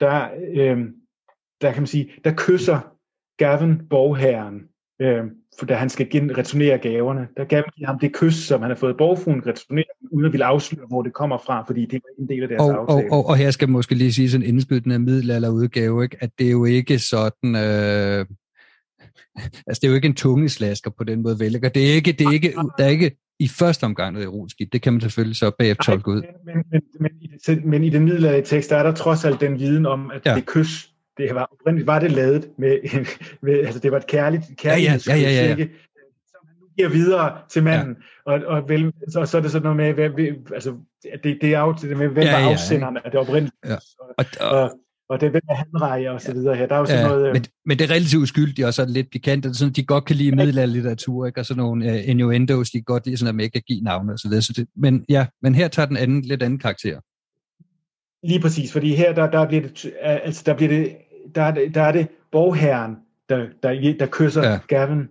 der, øh, der kan man sige, der kysser Gavin borgherren, øh, for da han skal gen returnere gaverne. Der gav ham det kys, som han har fået borgfruen returnere, uden at ville afsløre, hvor det kommer fra, fordi det er en del af deres og, aftale. Og, og, og her skal man måske lige sige sådan en indspydende middelalderudgave, ikke? at det er jo ikke sådan... Øh altså det er jo ikke en tungeslasker på den måde vel, det er ikke, det er ikke, der er ikke i første omgang noget erotisk det kan man selvfølgelig så bagefter tolke ud. Men, men, men, i det, men i den middelalderlige tekst, der er der trods alt den viden om, at ja. det kys, det var oprindeligt var det lavet med, med altså det var et kærligt, kærligt ja, ja, ja, ja, ja, ja. Ikke, som han nu giver videre til manden, ja. og, og vel, så, så er det sådan noget med, hvad, altså, det, det er jo det med, hvem ja, var afsenderen af det oprindelige. Ja. Og, og, og, og det hvem er handreje og så videre her. Der er jo sådan ja, noget... Øh... Men, men det er relativt uskyldigt, og så er det lidt pikant, og sådan, de godt kan lide middelalderlitteratur, ikke? og sådan nogle uh, innuendos, de godt lide sådan noget med ikke at give navne og så videre. Så det, men ja, men her tager den anden, lidt anden karakter. Lige præcis, fordi her der, der bliver det, altså der bliver det, der er der er det borgherren, der, der, der kysser ja. Gavin.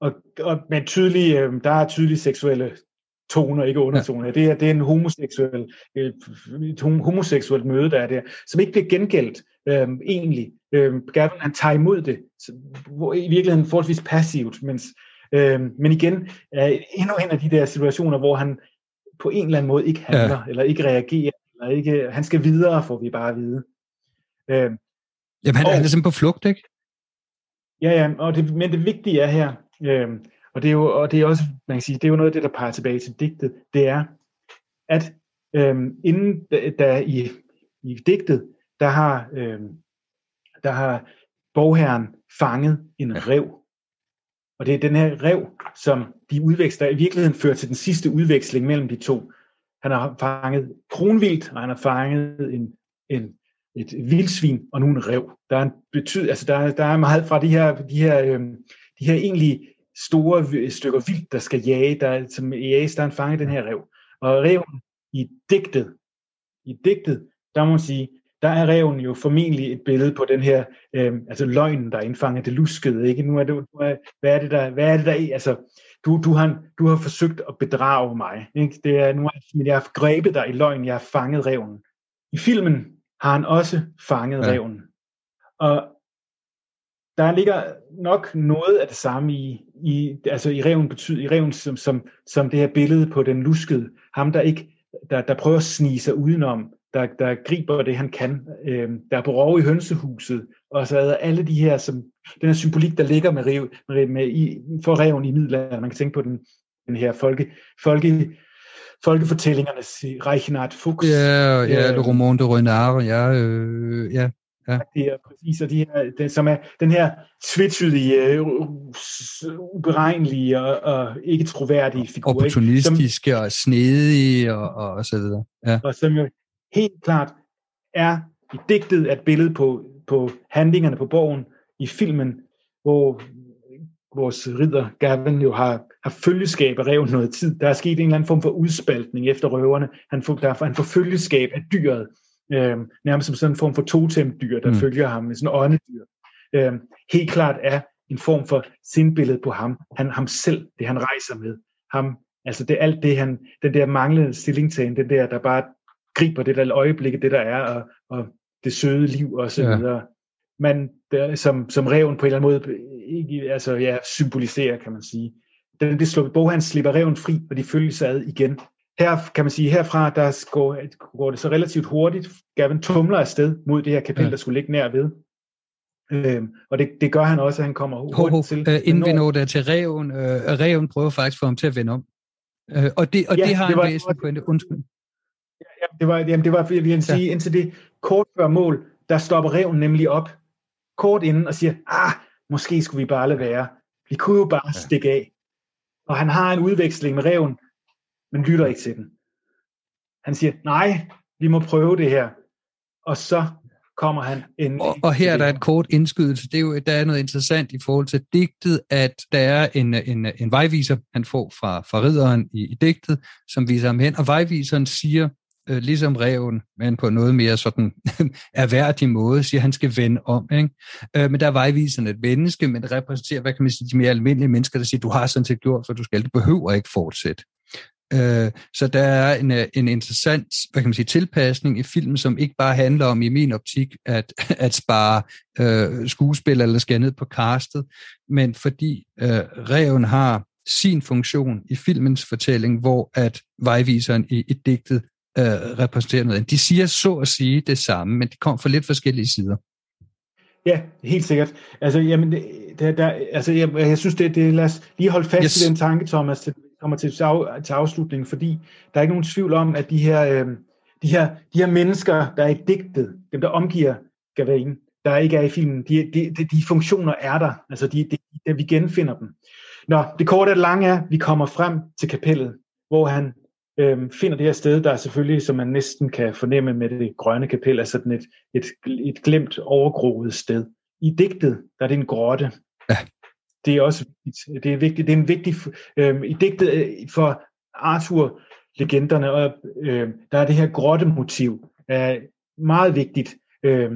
Og, og, men tydelig, øh, der er tydelige seksuelle toner, ikke undertoner. Ja. Det, er, det er en homoseksuel, et homoseksuelt møde, der er der, som ikke bliver gengældt øhm, egentlig. Øhm, Gavin, han tager imod det, så, hvor, i virkeligheden forholdsvis passivt, mens, øhm, men igen, er endnu en af de der situationer, hvor han på en eller anden måde ikke handler, ja. eller ikke reagerer, eller ikke, han skal videre, får vi bare at vide. Øhm, Jamen, han, og, er simpelthen på flugt, ikke? Ja, ja, og det, men det vigtige er her, øhm, og det er jo og det er også, man kan sige, det er jo noget af det, der peger tilbage til digtet, det er, at øhm, inden der i, i digtet, der har, øhm, der har borgherren fanget en rev. Og det er den her rev, som de udveksler, i virkeligheden fører til den sidste udveksling mellem de to. Han har fanget kronvildt, og han har fanget en, en, et vildsvin og nu en rev. Der er, en betyd, altså der, der er meget fra de her, de her, øhm, de her egentlig store stykker vildt, der skal jage, der, som jages, der er en fange den her rev. Og reven i digtet, i digtet, der må man sige, der er reven jo formentlig et billede på den her, øh, altså løgnen, der indfanger det luskede, ikke? Nu er det, nu er, hvad er det der, hvad er det der altså, du, du, har, du har forsøgt at bedrage mig, ikke? Det er, nu er, jeg har grebet dig i løgn, jeg har fanget reven. I filmen har han også fanget ja. reven. Og der ligger nok noget af det samme i, i altså i reven betyder, i reven som, som, som det her billede på den luskede, ham der ikke, der, der prøver at snige sig udenom, der, der griber det, han kan, øh, der er på rov i hønsehuset, og så er alle de her, som, den her symbolik, der ligger med, rev, med, med i, for reven i middelalderen, man kan tænke på den, den her folke, folke, folkefortællingernes Reichenard Fuchs. Ja, ja, øh, Le Roman de Renard, ja, øh, ja, Ja. Det er præcis, og de her, den, som er den her tvetydige, uh, uberegnelige og, og ikke troværdige figur. Opportunistiske som, og snedige og, og, og så videre. Ja. Og som jo helt klart er i digtet et billede på, på handlingerne på borgen i filmen, hvor vores ridder Gavin jo har, har følgeskab af reven noget tid. Der er sket en eller anden form for udspaltning efter røverne. Han får, der, han får følgeskab af dyret, øh, nærmest som sådan en form for totemdyr, der mm. følger ham, med sådan en åndedyr. Øh, helt klart er en form for sindbillede på ham, han, ham selv, det han rejser med. Ham, altså det alt det, han, den der manglende stillingtagen, den der, der bare griber det der øjeblik, det der er, og, og det søde liv og så ja. videre. Men der, som, som reven på en eller anden måde ikke, altså, ja, symboliserer, kan man sige. Den, det slår, han slipper reven fri, og de følger sig ad igen. Her kan man sige, herfra der går, går det så relativt hurtigt. Gavin tumler afsted mod det her kapel, ja. der skulle ligge nær ved. Øhm, og det, det gør han også, at han kommer hurtigt ho, ho, til. Øh, inden vi når der til reven, øh, reven prøver faktisk for ham til at vende om. Øh, og det, og ja, det har det var, en væsentlig pointe. Undskyld. Ja, det var, jamen, det var, jeg vil sige, ja. indtil det kort før mål, der stopper reven nemlig op, kort inden, og siger, ah, måske skulle vi bare lade være. Vi kunne jo bare ja. stikke af. Og han har en udveksling med reven, men lytter ikke til den. Han siger, nej, vi må prøve det her. Og så kommer han ind. Og, og her er der et kort indskydelse. Det er jo, der er noget interessant i forhold til digtet, at der er en, en, en vejviser, han får fra, fra ridderen i, i digtet, som viser ham hen, og vejviseren siger, øh, ligesom reven, men på noget mere sådan erhverdig måde, siger, at han skal vende om. Ikke? Øh, men der er vejviseren et menneske, men det repræsenterer, hvad kan man sige, de mere almindelige mennesker, der siger, du har sådan set gjort, for du skal, det behøver ikke fortsætte. Øh, så der er en, øh, en interessant hvad kan man sige, tilpasning i filmen, som ikke bare handler om, i min optik, at, at spare øh, skuespil eller skære ned på castet, men fordi øh, reven har sin funktion i filmens fortælling, hvor at vejviseren i, i digtet øh, repræsenterer noget. De siger så at sige det samme, men de kommer fra lidt forskellige sider. Ja, helt sikkert. Altså, jamen, der, der, altså jeg, jeg synes, det, det lad os lige holde fast yes. i den tanke, Thomas, kommer til, til afslutning, fordi der er ikke nogen tvivl om, at de her, øh, de her, de her mennesker, der er i digtet, dem der omgiver Gavain, der ikke er i filmen, de, de, de, de funktioner er der, altså de, de, de, vi genfinder dem. Nå, det korte og det lange er, at vi kommer frem til kapellet, hvor han øh, finder det her sted, der er selvfølgelig, som man næsten kan fornemme med det grønne kapel, er sådan et, et, et glemt overgroet sted. I digtet, der er det en grotte. Ja det er også det er vigtigt. Det er en vigtig øh, i digtet øh, for Arthur legenderne og øh, der er det her grotte motiv er meget vigtigt. Øh,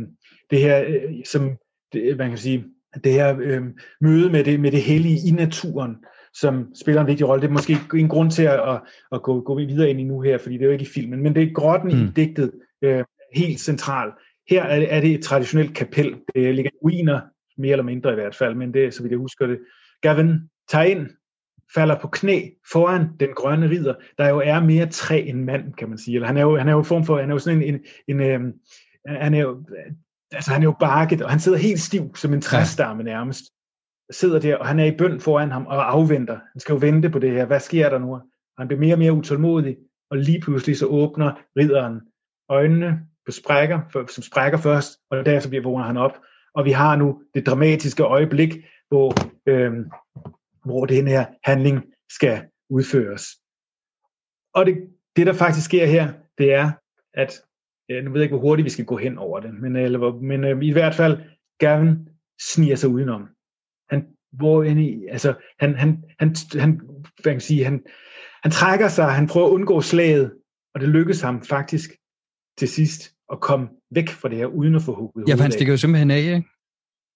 det her øh, som det, man kan sige det her øh, møde med det med det hellige i naturen som spiller en vigtig rolle. Det er måske en grund til at, at, at gå, gå videre ind i nu her, fordi det er jo ikke i filmen, men det er grotten mm. i digtet øh, helt central. Her er, er det et traditionelt kapel. Det ligger ruiner mere eller mindre i hvert fald, men det er, så vidt jeg husker det. Gavin tager ind, falder på knæ foran den grønne ridder, der jo er mere træ end mand, kan man sige. Eller han er jo, han er jo form for, han er jo sådan en, en, en øh, han er jo, altså han er jo bakket, og han sidder helt stiv som en træstamme nærmest. Sidder der, og han er i bøn foran ham og afventer. Han skal jo vente på det her. Hvad sker der nu? Han bliver mere og mere utålmodig, og lige pludselig så åbner ridderen øjnene på sprækker, som sprækker først, og derefter bliver vågner han op, og vi har nu det dramatiske øjeblik, hvor, øh, hvor den her handling skal udføres. Og det, det, der faktisk sker her, det er, at øh, nu ved jeg ikke, hvor hurtigt vi skal gå hen over det, men, øh, eller, men øh, i hvert fald, Gavin sniger sig udenom. Han, hvor, altså, han, han, han, han, hvad kan sige, han, han trækker sig, han prøver at undgå slaget, og det lykkes ham faktisk til sidst at komme væk fra det her, uden at få hugget Ja, for han stikker jo simpelthen af, ikke?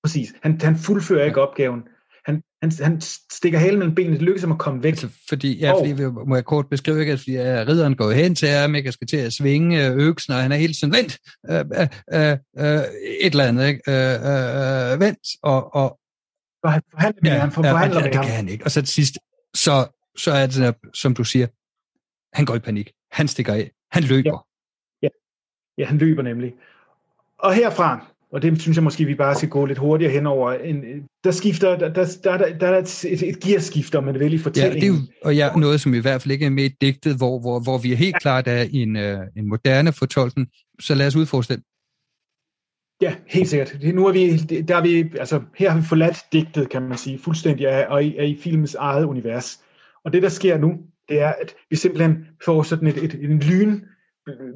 Præcis. Han, han fuldfører ikke opgaven. Han, han, han stikker halen mellem benene. Det lykkes ham at komme væk. Altså, fordi, ja, fordi vi, må jeg kort beskrive, ikke? fordi ja, ridderen går hen til ham, ikke? skal til at svinge øh, øksen, og han er helt sådan, vent, øh, øh, øh, et eller andet, ikke? Øh, øh, øh vent, og, og for han forhandler med ja, ham, for ja, ja, det kan han ikke. Og så til sidst, så, så er det, som du siger, han går i panik. Han stikker af. Han løber. Ja, ja. Ja han løber nemlig. Og herfra, og det synes jeg måske, vi bare skal gå lidt hurtigere henover. En, der skifter, der, der, der, der er et, et, et gearskift, om man vil, i fortællingen. Ja, det er jo, og ja, noget, som i hvert fald ikke er med i digtet, hvor, hvor, hvor vi er helt klart er en, uh, en moderne fortolkning. Så lad os udforske den. Ja, helt sikkert. Nu er vi, der er vi, altså, her har vi forladt digtet, kan man sige, fuldstændig og er i filmens eget univers. Og det, der sker nu, det er, at vi simpelthen får sådan et, et, et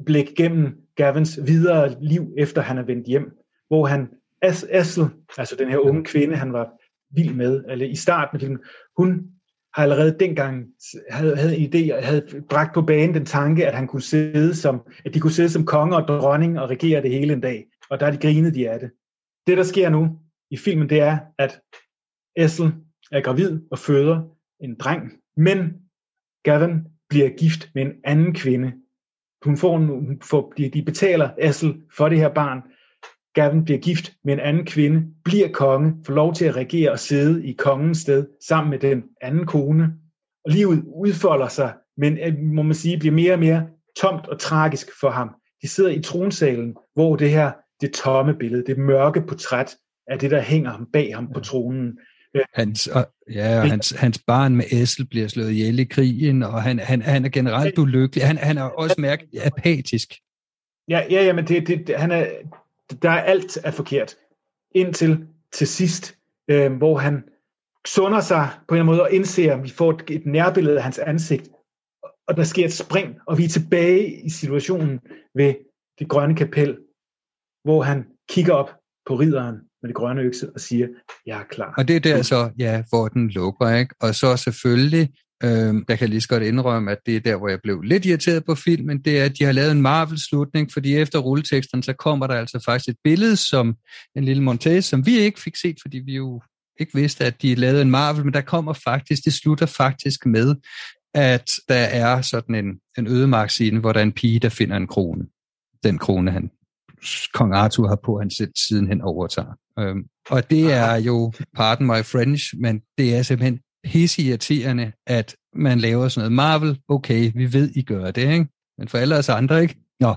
blik gennem Gavins videre liv, efter han er vendt hjem hvor han, As, Assel, altså den her unge kvinde, han var vild med, eller i starten af filmen, hun har allerede dengang havde, havde en idé, havde bragt på banen den tanke, at han kunne sidde som, at de kunne sidde som konge og dronning og regere det hele en dag. Og der er de grinet de af det. Det, der sker nu i filmen, det er, at Essel er gravid og føder en dreng, men Gavin bliver gift med en anden kvinde. Hun får, en, får de, de betaler Essel for det her barn, Gavin bliver gift med en anden kvinde, bliver konge, får lov til at regere og sidde i kongens sted sammen med den anden kone. Og livet udfolder sig men øh, må man sige, bliver mere og mere tomt og tragisk for ham. De sidder i tronsalen, hvor det her, det tomme billede, det mørke portræt af det, der hænger ham bag ham på tronen. Hans, og, ja, og hans, hans barn med Essel bliver slået ihjel i krigen, og han, han, han er generelt ulykkelig. Han, han er også mærket apatisk. Ja, ja, ja men det, det, han er, der er alt er forkert. Indtil til sidst, øh, hvor han sunder sig på en måde og indser, at vi får et, et nærbillede af hans ansigt, og der sker et spring, og vi er tilbage i situationen ved det grønne kapel, hvor han kigger op på ridderen med det grønne økse og siger, jeg er klar. Og det er der så, ja, hvor den lukker, ikke? Og så selvfølgelig, øh, der kan jeg lige så godt indrømme, at det er der, hvor jeg blev lidt irriteret på filmen, det er, at de har lavet en Marvel-slutning, fordi efter rulleteksten, så kommer der altså faktisk et billede, som en lille montage, som vi ikke fik set, fordi vi jo ikke vidste, at de lavede en Marvel, men der kommer faktisk, det slutter faktisk med, at der er sådan en, en ødemarkscene, hvor der er en pige, der finder en krone. Den krone, han, kong Arthur har på, han selv siden hen overtager. Øhm, og det er jo, pardon my French, men det er simpelthen pisseirriterende, at man laver sådan noget Marvel. Okay, vi ved, I gør det, ikke? Men for alle os andre, ikke? Nå,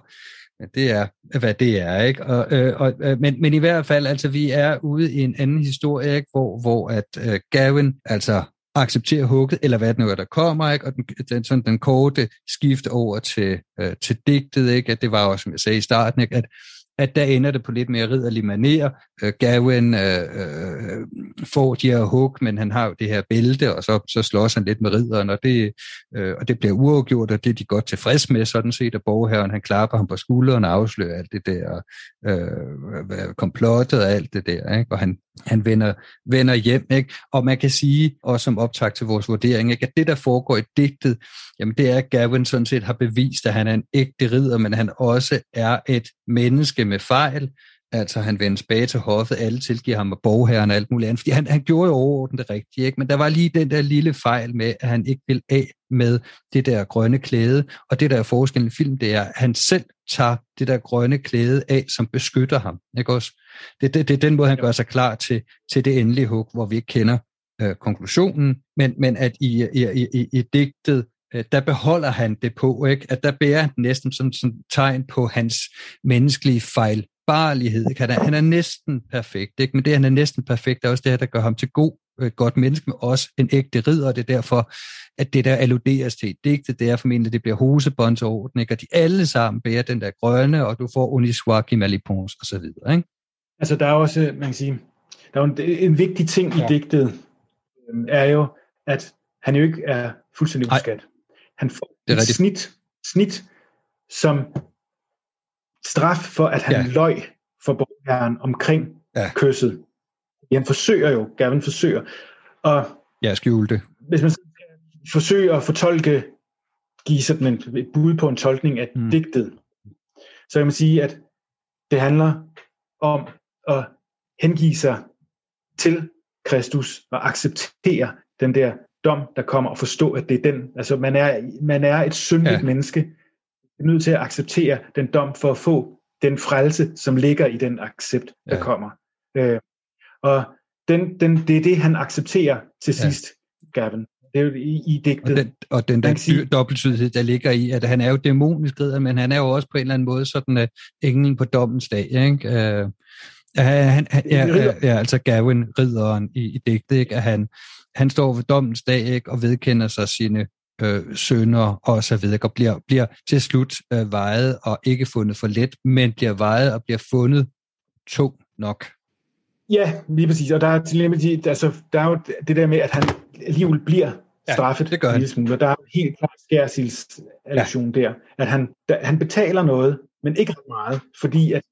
men det er, hvad det er, ikke? Og, øh, og, øh, men, men i hvert fald, altså, vi er ude i en anden historie, ikke? Hvor, hvor at øh, Gavin, altså acceptere hugget, eller hvad det nu er, der kommer, ikke? og den, den, sådan den korte skift over til, øh, til digtet, ikke? at det var også, som jeg sagde i starten, ikke? at at der ender det på lidt mere ridderlig maner. Øh, Gawain øh, uh, får de her hug, men han har jo det her bælte, og så, så slås han lidt med ridderen, og det, øh, og det bliver uafgjort, og det er de godt tilfreds med, sådan set, at borgherren han klapper ham på skulderen og afslører alt det der øh, komplottet og alt det der, ikke? og han, han vender, vender hjem. Ikke? Og man kan sige, også som optag til vores vurdering, ikke? at det, der foregår i digtet, jamen det er, at Gavin sådan set har bevist, at han er en ægte ridder, men han også er et menneske med fejl, Altså han vender tilbage til hoffet, alle tilgiver ham og borgherren og alt muligt andet, fordi han, han gjorde jo overordnet det rigtige, ikke? men der var lige den der lille fejl med, at han ikke vil af med det der grønne klæde, og det der er forskellen i film, det er, at han selv tager det der grønne klæde af, som beskytter ham. Ikke også? Det, det, det er den måde, han gør sig klar til, til det endelige hug, hvor vi ikke kender øh, konklusionen, men, men at i, i, i, i digtet, der beholder han det på, ikke? at der bærer han næsten som, som tegn på hans menneskelige fejl fejlbarlighed. Ikke? Han, er, han er næsten perfekt, ikke? men det, han er næsten perfekt, er også det her, der gør ham til god, øh, godt menneske, men også en ægte ridder, og det er derfor, at det der alluderes til i digtet, det er formentlig, at det bliver hosebåndsorden, ikke? og de alle sammen bærer den der grønne, og du får Uniswaki Malipons og så videre. Ikke? Altså, der er også, man kan sige, der er en, en vigtig ting ja. i digtet, øh, er jo, at han jo ikke er fuldstændig uskat. Han får det er et snit, snit, som straf for, at han ja. løj for borgeren omkring ja. kysset. Han forsøger jo, Gavin forsøger. Og ja, skjule det. Hvis man forsøger at fortolke, give sådan en, et bud på en tolkning af mm. digtet, så kan man sige, at det handler om at hengive sig til Kristus og acceptere den der dom, der kommer, og forstå, at det er den. Altså, man er, man er et syndigt ja. menneske, er nødt til at acceptere den dom for at få den frelse, som ligger i den accept, der ja. kommer. Øh, og den, den, det er det, han accepterer til ja. sidst, Gavin. Det er jo i, i digtet. Og den, og den der sige, dobbelttydighed, der ligger i, at han er jo dæmonisk ridder, men han er jo også på en eller anden måde sådan uh, englen på dommens dag. Ikke? Uh, han, han, ja, ja, ja, altså Gavin, ridderen i, i digtet, ikke? at han, han står ved dommens dag ikke? og vedkender sig sine øh, sønder og så videre, og bliver, bliver til slut øh, vejet og ikke fundet for let, men bliver vejet og bliver fundet tung nok. Ja, lige præcis. Og der er, til, altså, der er jo det der med, at han alligevel bliver straffet ja, det gør han. smule, og der er helt klart skærsilsallusion ja. der, at han, der, han betaler noget, men ikke ret meget, fordi at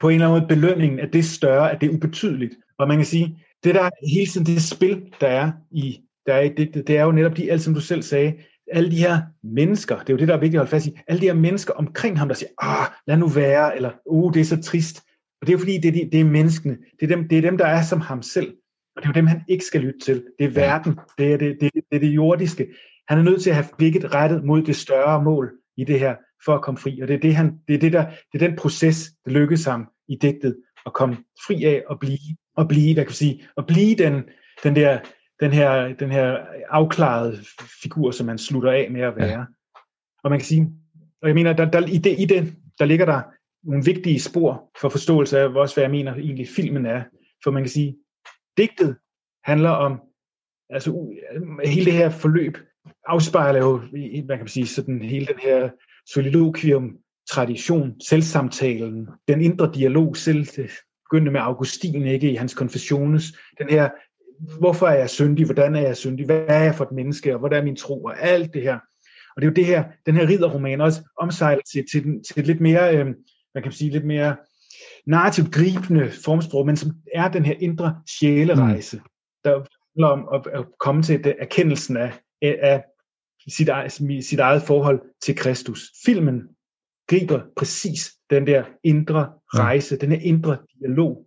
på en eller anden måde belønningen er det større, at det er ubetydeligt. Og man kan sige, det der hele tiden det spil, der er i der er i digtet, det er jo netop de, alt som du selv sagde, alle de her mennesker, det er jo det, der er vigtigt at holde fast i, alle de her mennesker omkring ham, der siger, ah, lad nu være, eller, oh, det er så trist. Og det er jo fordi, det er, de, det er menneskene, det er, dem, det er dem, der er som ham selv, og det er jo dem, han ikke skal lytte til. Det er verden, det er det, det, det, er det jordiske. Han er nødt til at have blikket rettet mod det større mål i det her, for at komme fri. Og det er, det, han, det er, det der, det er den proces, der lykkes ham i digtet, at komme fri af og blive, og blive, hvad kan sige, og blive den, den der den her, den her afklarede figur, som man slutter af med at være. Ja. Og man kan sige, og jeg mener, der, der, i, det, i det, der ligger der nogle vigtige spor for forståelse af også, hvad jeg mener egentlig filmen er. For man kan sige, digtet handler om, altså hele det her forløb afspejler jo, man kan sige, sådan hele den her soliloquium tradition, selvsamtalen, den indre dialog, selv begyndte med Augustin, ikke, i hans konfessiones, den her, hvorfor er jeg syndig, hvordan er jeg syndig, hvad er jeg for et menneske, og hvordan er min tro, og alt det her. Og det er jo det her, den her ridderroman også omsejler til, til, til et lidt mere, øh, man kan sige, lidt mere narrativt gribende formsprog, men som er den her indre sjælerejse, mm. der handler om at, at komme til det, erkendelsen af, af sit, eget, sit eget forhold til Kristus. Filmen griber præcis den der indre rejse, den her indre dialog,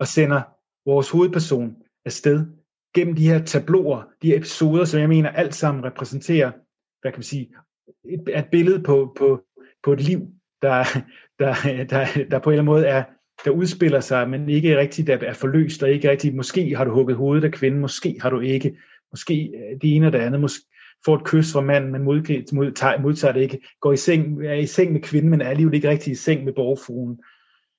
og sender vores hovedperson afsted gennem de her tabloer, de her episoder, som jeg mener alt sammen repræsenterer, hvad kan man sige, et, et billede på, på, på et liv, der, der, der, der på en eller anden måde er, der udspiller sig, men ikke rigtigt der er forløst, og ikke rigtigt, måske har du hugget hovedet af kvinden, måske har du ikke, måske det ene og det andet, måske, får et kys fra manden, men modtager, modtager det ikke, går i seng, er i seng med kvinden, men er alligevel ikke rigtig i seng med borgfruen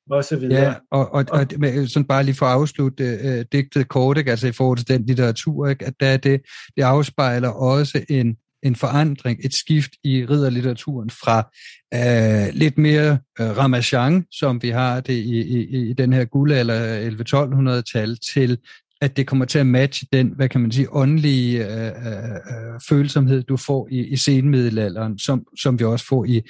og så videre. Ja, og, og, og sådan bare lige for at afslutte øh, digtet kort, ikke? altså i forhold til den litteratur, ikke? at der det, det afspejler også en, en forandring, et skift i ridderlitteraturen fra øh, lidt mere øh, ramachan, som vi har det i, i, i den her guldalder øh, 11-1200-tal, til at det kommer til at matche den, hvad kan man sige, åndelige øh, øh, øh, følsomhed, du får i, i senmiddelalderen, som, som vi også får i,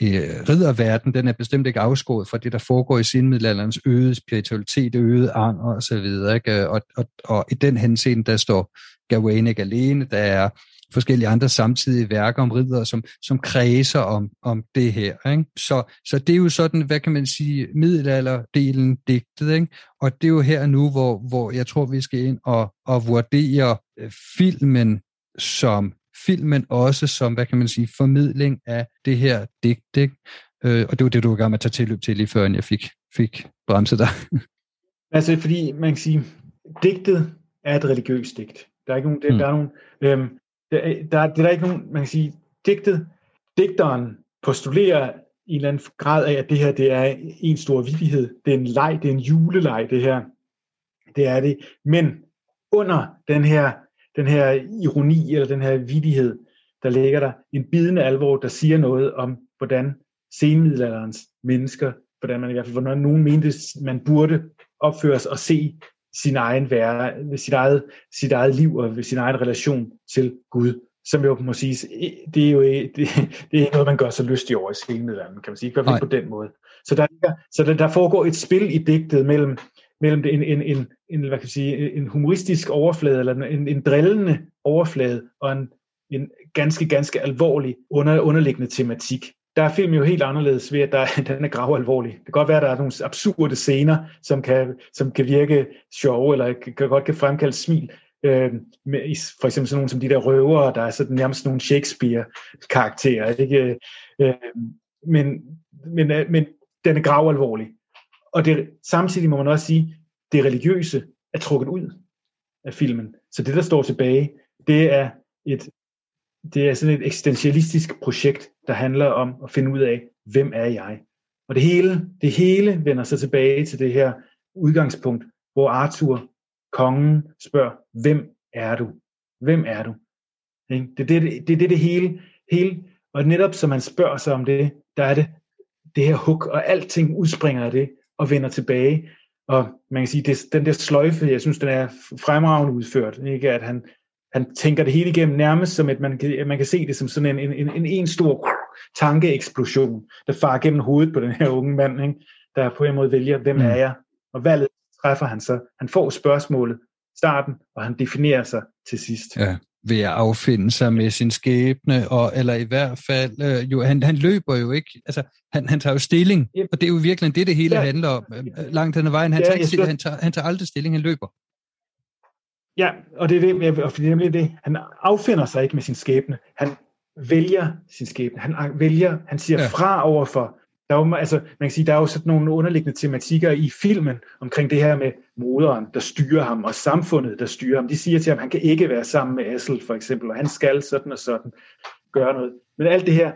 i ridderverden. Den er bestemt ikke afskåret fra det, der foregår i senmiddelalderens øget spiritualitet, øget anger og så videre. Ikke? Og, og, og i den henseende, der står Gawain ikke alene, der er forskellige andre samtidige værker om ridder, som, som kredser om, om det her. Ikke? Så, så det er jo sådan, hvad kan man sige, middelalderdelen digtet. Ikke? Og det er jo her nu, hvor, hvor jeg tror, vi skal ind og, og vurdere øh, filmen som filmen også som, hvad kan man sige, formidling af det her digt. Ikke? Øh, og det var det, du var gang med at tage tilløb til lige før, jeg fik, fik bremset dig. altså, fordi man kan sige, digtet er et religiøst digt. Der er ikke nogen, det, mm. der er nogen, øhm, der, der, det er der ikke nogen, man kan sige, digtet, digteren postulerer i en eller anden grad af, at det her det er en stor vidighed. Det er en leg, det er en juleleg, det her. Det er det. Men under den her, den her ironi, eller den her vidighed, der ligger der en bidende alvor, der siger noget om, hvordan senmiddelalderens mennesker, hvordan man i hvert fald, hvordan nogen mente, man burde opføres og se sin egen være, sit eget, sit eget liv og sin egen relation til Gud, som jo må sige, det er jo det, det er ikke noget, man gør så lystig over i senmiddelalderen, kan man sige, ikke på den måde. Så der, så der, der foregår et spil i digtet mellem, mellem en, en, en, en, hvad kan jeg sige, en humoristisk overflade, eller en, en drillende overflade, og en, en ganske, ganske alvorlig under, underliggende tematik der er film jo helt anderledes ved, at der, den er grav alvorlig. Det kan godt være, at der er nogle absurde scener, som kan, som kan virke sjove, eller kan, godt kan fremkalde smil. Øh, med, for eksempel sådan nogle som de der røvere, der er sådan nærmest nogle Shakespeare-karakterer. Ikke? Øh, men, men, øh, men den er grav alvorlig. Og det, samtidig må man også sige, det religiøse er trukket ud af filmen. Så det, der står tilbage, det er et det er sådan et eksistentialistisk projekt, der handler om at finde ud af, hvem er jeg? Og det hele, det hele vender sig tilbage til det her udgangspunkt, hvor Arthur, kongen, spørger, hvem er du? Hvem er du? Det er det, det, det, det, det hele, hele, og netop som man spørger sig om det, der er det det her hug, og alting udspringer af det, og vender tilbage. Og man kan sige, det, den der sløjfe, jeg synes, den er fremragende udført. Ikke? At han, han tænker det hele igennem nærmest som, at man kan, man kan se det som sådan en, en, en, en stor tankeeksplosion, der farer gennem hovedet på den her unge mand, ikke? der på en måde vælger, hvem mm. er jeg? Og valget træffer han så. Han får spørgsmålet starten, og han definerer sig til sidst. Ja, ved at affinde sig med sin skæbne, og, eller i hvert fald, øh, jo, han, han løber jo ikke, altså han, han tager jo stilling, yep. og det er jo virkelig det, det hele ja. handler om. Øh, langt hen ad vejen, han, ja, tager ikke han, tager, han tager aldrig stilling, han løber. Ja, og det er det, og det er nemlig det. Han affinder sig ikke med sin skæbne. Han vælger sin skæbne. Han vælger, han siger ja. fra over for der er jo, altså, man kan sige, der er jo sådan nogle underliggende tematikker i filmen omkring det her med moderen, der styrer ham, og samfundet, der styrer ham. De siger til ham, at han kan ikke være sammen med Assel, for eksempel, og han skal sådan og sådan gøre noget. Men alt det her,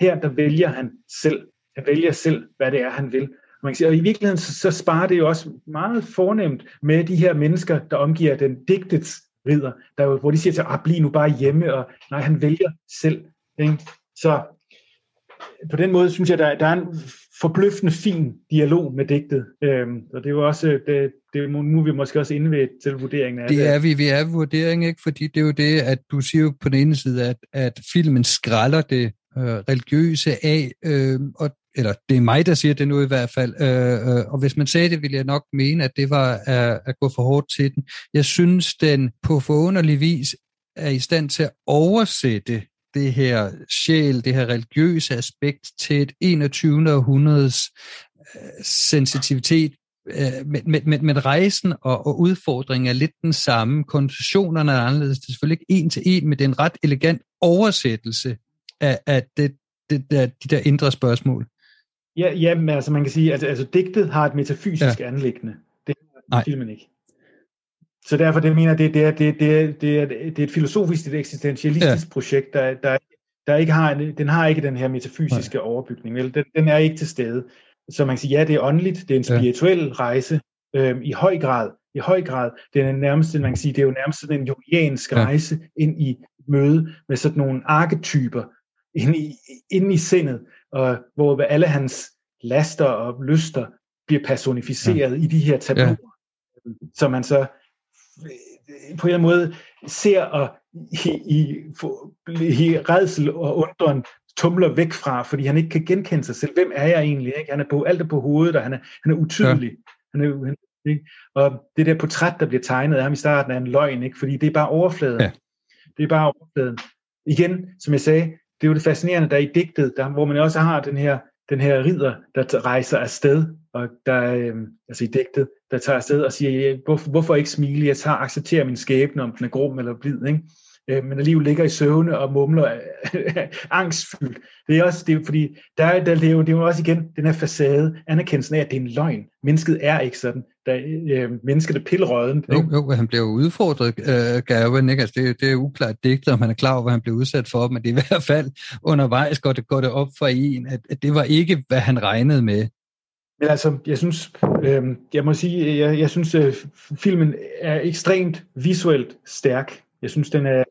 her der vælger han selv. Han vælger selv, hvad det er, han vil. Man kan sige, og i virkeligheden, så, så sparer det jo også meget fornemt med de her mennesker, der omgiver den digtets ridder, der, hvor de siger til, at ah, bliv nu bare hjemme, og nej, han vælger selv. Ikke? Så på den måde synes jeg, der, der er en forbløffende fin dialog med digtet. Øhm, og det er jo også, det, det, nu er vi måske også inde ved til vurderingen af det. Det er vi, vi er ved vurderingen, ikke? fordi det er jo det, at du siger jo på den ene side, at, at filmen skralder det øh, religiøse af, øh, og eller det er mig, der siger det nu i hvert fald, øh, øh, og hvis man sagde det, ville jeg nok mene, at det var at, at gå for hårdt til den. Jeg synes, den på forunderlig vis er i stand til at oversætte det her sjæl, det her religiøse aspekt til et 21. århundredes øh, sensitivitet, øh, men, men, men rejsen og, og udfordringen er lidt den samme. Konceptionerne er anderledes. Det er selvfølgelig ikke en til en, men det er en ret elegant oversættelse af, af det, det der, de der indre spørgsmål. Ja, jamen, altså man kan sige, at altså, digtet har et metafysisk ja. anlæggende. Det har filmen ikke. Så derfor det mener det, det, er, det, det, er, det, er, det er et filosofisk, et eksistentialistisk ja. projekt, der, der, der ikke har, den har ikke den her metafysiske Nej. overbygning. Vel? Den, den er ikke til stede. Så man kan sige, ja, det er åndeligt, det er en spirituel ja. rejse, øhm, i høj grad, i høj grad, det er nærmest, man kan sige, det er jo nærmest sådan en jungiansk ja. rejse ind i møde med sådan nogle arketyper ind i, ind i sindet, og hvor alle hans laster og lyster bliver personificeret ja. i de her tabloer, ja. som man så på en måde ser og i, i, i redsel og undren tumler væk fra, fordi han ikke kan genkende sig selv. Hvem er jeg egentlig? Ikke? Han er på, alt er på hovedet, og han er, han er utydelig. Ja. Han er, han, ikke? Og det der portræt, der bliver tegnet af ham i starten, er en løgn, ikke? fordi det er bare overfladen. Ja. Det er bare overfladen. Igen, som jeg sagde, det er jo det fascinerende, der er i digtet, der, hvor man også har den her, den her ridder, der rejser afsted, og der, øh, altså i digtet, der tager afsted og siger, hvorfor, hvorfor ikke smile, jeg tager accepterer min skæbne, om den er grum eller blid, ikke? Øh, men alligevel ligger i søvne og mumler angstfyldt. Det er også, det er, fordi der, der, det, er jo, det er jo også igen den her facade, anerkendelsen af, at det er en løgn. Mennesket er ikke sådan. Der, øh, mennesket er pillerøden. Jo, jo, han bliver udfordret, øh, Gaven, ikke? Altså, det, det er uklart digtet, om han er klar over, hvad han bliver udsat for, men det er i hvert fald undervejs går det, går det op for en, at, at det var ikke, hvad han regnede med. Men altså, jeg synes, øh, jeg må sige, jeg, jeg synes, øh, filmen er ekstremt visuelt stærk. Jeg synes, den er,